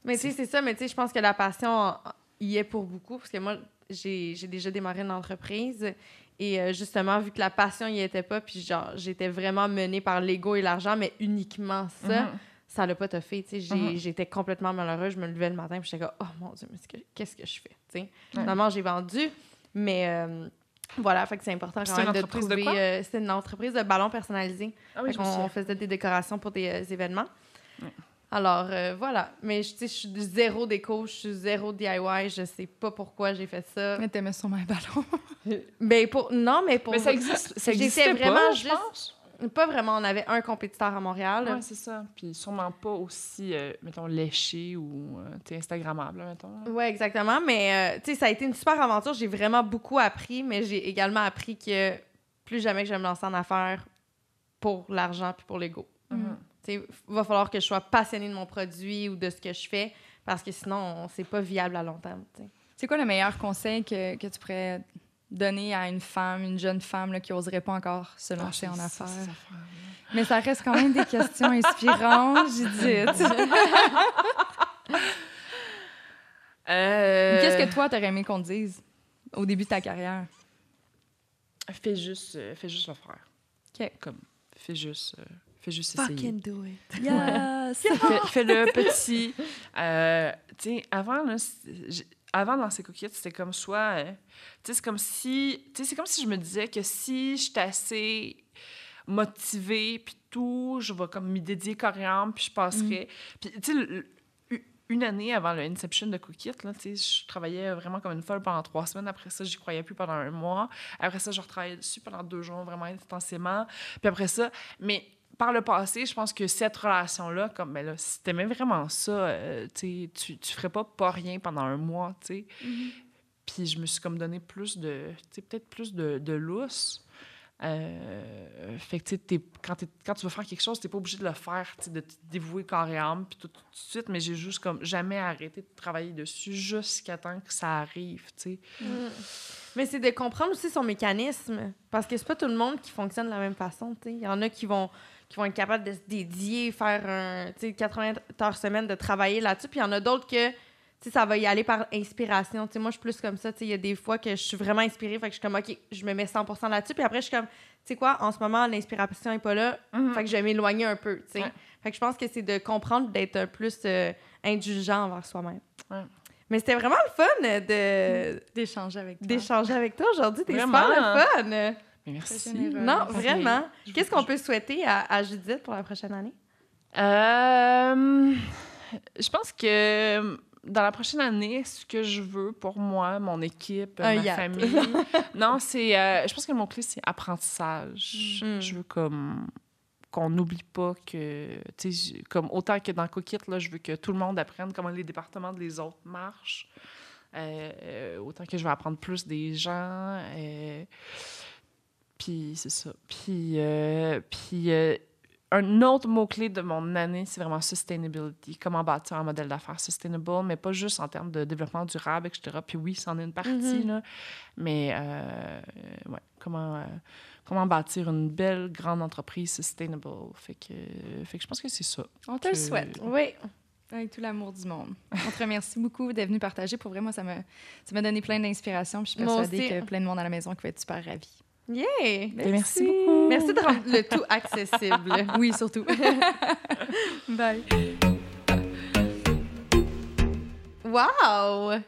Mais tu sais, c'est ça, mais tu sais, je pense que la passion y est pour beaucoup, parce que moi, j'ai déjà démarré une entreprise. Et euh, justement, vu que la passion y était pas, puis genre, j'étais vraiment menée par l'ego et l'argent, mais uniquement ça, Mhm. ça l'a pas toffé. Tu sais, Mhm. j'étais complètement malheureuse. Je me levais le matin, puis j'étais comme, oh mon Dieu, mais qu'est-ce que je fais? Tu sais, Ouais. Finalement, j'ai vendu, mais euh, voilà, fait que c'est important quand même de trouver. euh, c'est une entreprise de ballons personnalisés. Ah oui, on faisait des décorations pour des euh, événements. Alors, euh, voilà. Mais je tu sais, je suis zéro déco, je suis zéro DIY, je sais pas pourquoi j'ai fait ça. Mais t'aimais sûrement un ballon. Mais <laughs> pour... Non, mais pour... Mais ça existe, ça J'étais existait vraiment pas, je juste- pense? Pas vraiment, on avait un compétiteur à Montréal. Ouais, c'est ça. Puis sûrement pas aussi, euh, mettons, léché ou euh, Instagrammable, mettons. Oui, exactement. Mais, euh, tu sais, ça a été une super aventure. J'ai vraiment beaucoup appris, mais j'ai également appris que plus jamais que je vais me lancer en affaires pour l'argent puis pour l'ego. Mhm. Tu sais, va falloir que je sois passionnée de mon produit ou de ce que je fais parce que sinon, c'est pas viable à long terme. tu sais. C'est quoi le meilleur conseil que, que tu pourrais donner à une femme, une jeune femme là, qui oserait pas encore se Ah, lancer en ça, affaires? Mais ça reste quand même des questions inspirantes, Judith. <laughs> Euh, Qu'est-ce que toi, t'aurais aimé qu'on te dise au début de ta carrière? Fais juste, euh, fais juste le faire. OK. Comme, fais juste, euh, fais juste essayer. do it. <laughs> Yes! <laughs> fais, fais le petit. <laughs> Euh, tu sais, avant, là, avant dans ces cookies, c'était comme soit. euh, tu sais, c'est comme si. Tu sais, c'est comme si je me disais que si j'étais assez motivée, puis tout, je vais comme m'y dédier carrément, puis je passerais. Puis, tu sais, une année avant le Inception de Cookit, là, tu sais, je travaillais vraiment comme une folle pendant trois semaines. Après ça, j'y croyais plus pendant un mois. Après ça, je retravaillais dessus pendant deux jours, vraiment intensément. Puis après ça, mais par le passé, je pense que cette relation-là, comme, ben là, si t'aimais vraiment ça, euh, tu tu, ferais pas pas rien pendant un mois, tu sais. Puis je me suis comme donné plus de, tu peut-être plus de, de lousse Euh, fait que, tu quand, quand tu veux faire quelque chose, t'es pas obligé de le faire, de te dévouer corps et âme, puis tout, tout de suite, mais j'ai juste comme jamais arrêté de travailler dessus jusqu'à temps que ça arrive, tu sais. Mais c'est de comprendre aussi son mécanisme. Parce que c'est pas tout le monde qui fonctionne de la même façon. tu sais. Il y en a qui vont, qui vont être capables de se dédier, faire un, tu sais, 80 heures semaine de travailler là-dessus. Puis il y en a d'autres que ça va y aller par inspiration. Tu sais, moi, je suis plus comme ça. Il y a des fois que je suis vraiment inspirée. Fait que je suis comme, OK, je me mets 100 là-dessus. Puis après, je suis comme, tu sais quoi, en ce moment, l'inspiration n'est pas là. Fait que je vais m'éloigner un peu. Ouais. Fait que je pense que c'est de comprendre, d'être un plus euh, indulgent envers soi-même. Ouais. Mais c'était vraiment le fun de, D'échanger avec toi. d'échanger avec toi aujourd'hui. T'es Vraiment, super le fun. Merci. Non, vraiment. Qu'est-ce qu'on peut souhaiter à, à Judith pour la prochaine année? Euh, je pense que dans la prochaine année, ce que je veux pour moi, mon équipe, Un ma yacht. famille, <laughs> non, c'est, euh, je pense que mot clé c'est apprentissage. Mm. Je veux comme qu'on n'oublie pas que, tu sais, j- comme autant que dans Cookit, là, je veux que tout le monde apprenne comment les départements de les autres marchent. Euh, euh, autant que je veux apprendre plus des gens. euh, puis c'est ça. Puis, euh, puis euh, un autre mot-clé de mon année, c'est vraiment sustainability. Comment bâtir un modèle d'affaires sustainable, mais pas juste en termes de développement durable, etc. Puis oui, c'en est une partie, Mhm. là. Mais, euh, ouais, comment, comment bâtir une belle, grande entreprise sustainable. Fait que, fait que je pense que c'est ça. On te le souhaite. Oui. Avec tout l'amour du monde. On te remercie beaucoup d'être venu partager. Pour vrai, moi, ça m'a ça donné plein d'inspiration. Je suis persuadée que plein de monde à la maison qui va être super ravi. Yeah! Ben, merci beaucoup. Merci de rendre le tout accessible. <laughs> Oui, surtout. <laughs> Bye. Wow!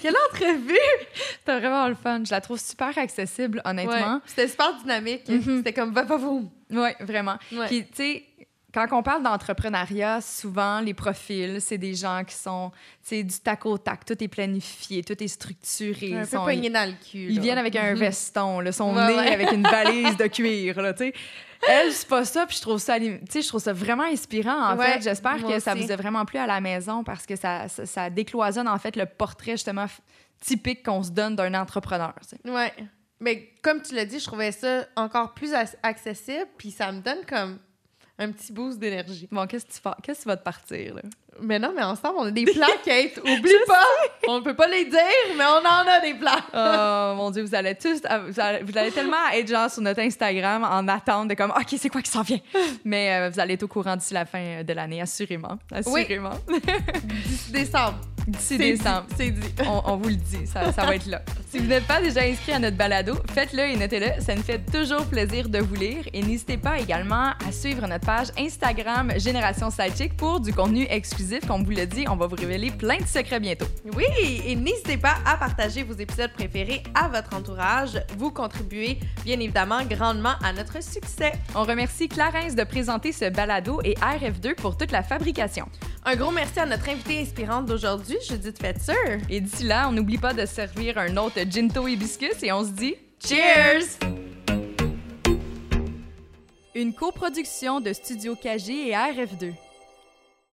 Quelle entrevue! C'était vraiment le fun. Je la trouve super accessible, honnêtement. Ouais. C'était super dynamique. Mhm. C'était comme va va vous. Oui, vraiment. Ouais. Puis, tu sais, quand on parle d'entrepreneuriat, souvent, les profils, c'est des gens qui sont, du tac au tac. Tout est planifié, tout est structuré. Un Ils peu sont- poigné dans le cul. Ils viennent avec un Mhm. veston, là, sont Ouais, nés ouais. avec une <laughs> valise de cuir, là. Elle, c'est pas ça, puis je trouve ça, je trouve ça vraiment inspirant, en Ouais, fait. J'espère que ça vous a vraiment plu à la maison parce que ça, ça, ça décloisonne, en fait, le portrait, justement, typique qu'on se donne d'un entrepreneur. Ouais. Mais comme tu l'as dit, je trouvais ça encore plus accessible, puis ça me donne comme un petit boost d'énergie. Bon, qu'est-ce que tu fais? Qu'est-ce qui va te partir, là? Mais non, mais ensemble, on a des <laughs> plans, Kate. Oublie pas! On peut pas les dire, mais on en a des plans. Oh mon Dieu, vous allez tous, vous allez, vous allez tellement être genre sur notre Instagram en attente de comme, OK, c'est quoi qui s'en vient? <laughs> Mais euh, vous allez être au courant d'ici la fin de l'année, assurément. Assurément. D'ici décembre. D'ici décembre. C'est dit. On, on vous le dit, ça, ça va être là. Si vous n'êtes pas déjà inscrit à notre balado, faites-le et notez-le. Ça nous fait toujours plaisir de vous lire. Et n'hésitez pas également à suivre notre page Instagram Génération Sidechick pour du contenu exclusif. Comme vous l'a dit, on va vous révéler plein de secrets bientôt. Oui, et n'hésitez pas à partager vos épisodes préférés à votre entourage. Vous contribuez bien évidemment grandement à notre succès. On remercie Clarence de présenter ce balado et RF2 pour toute la fabrication. Un gros merci à notre invitée inspirante d'aujourd'hui, Judith Fetzer. Et d'ici là, on n'oublie pas de servir un autre Ginto Hibiscus et on se dit Cheers! une coproduction de Studio KG et RF2.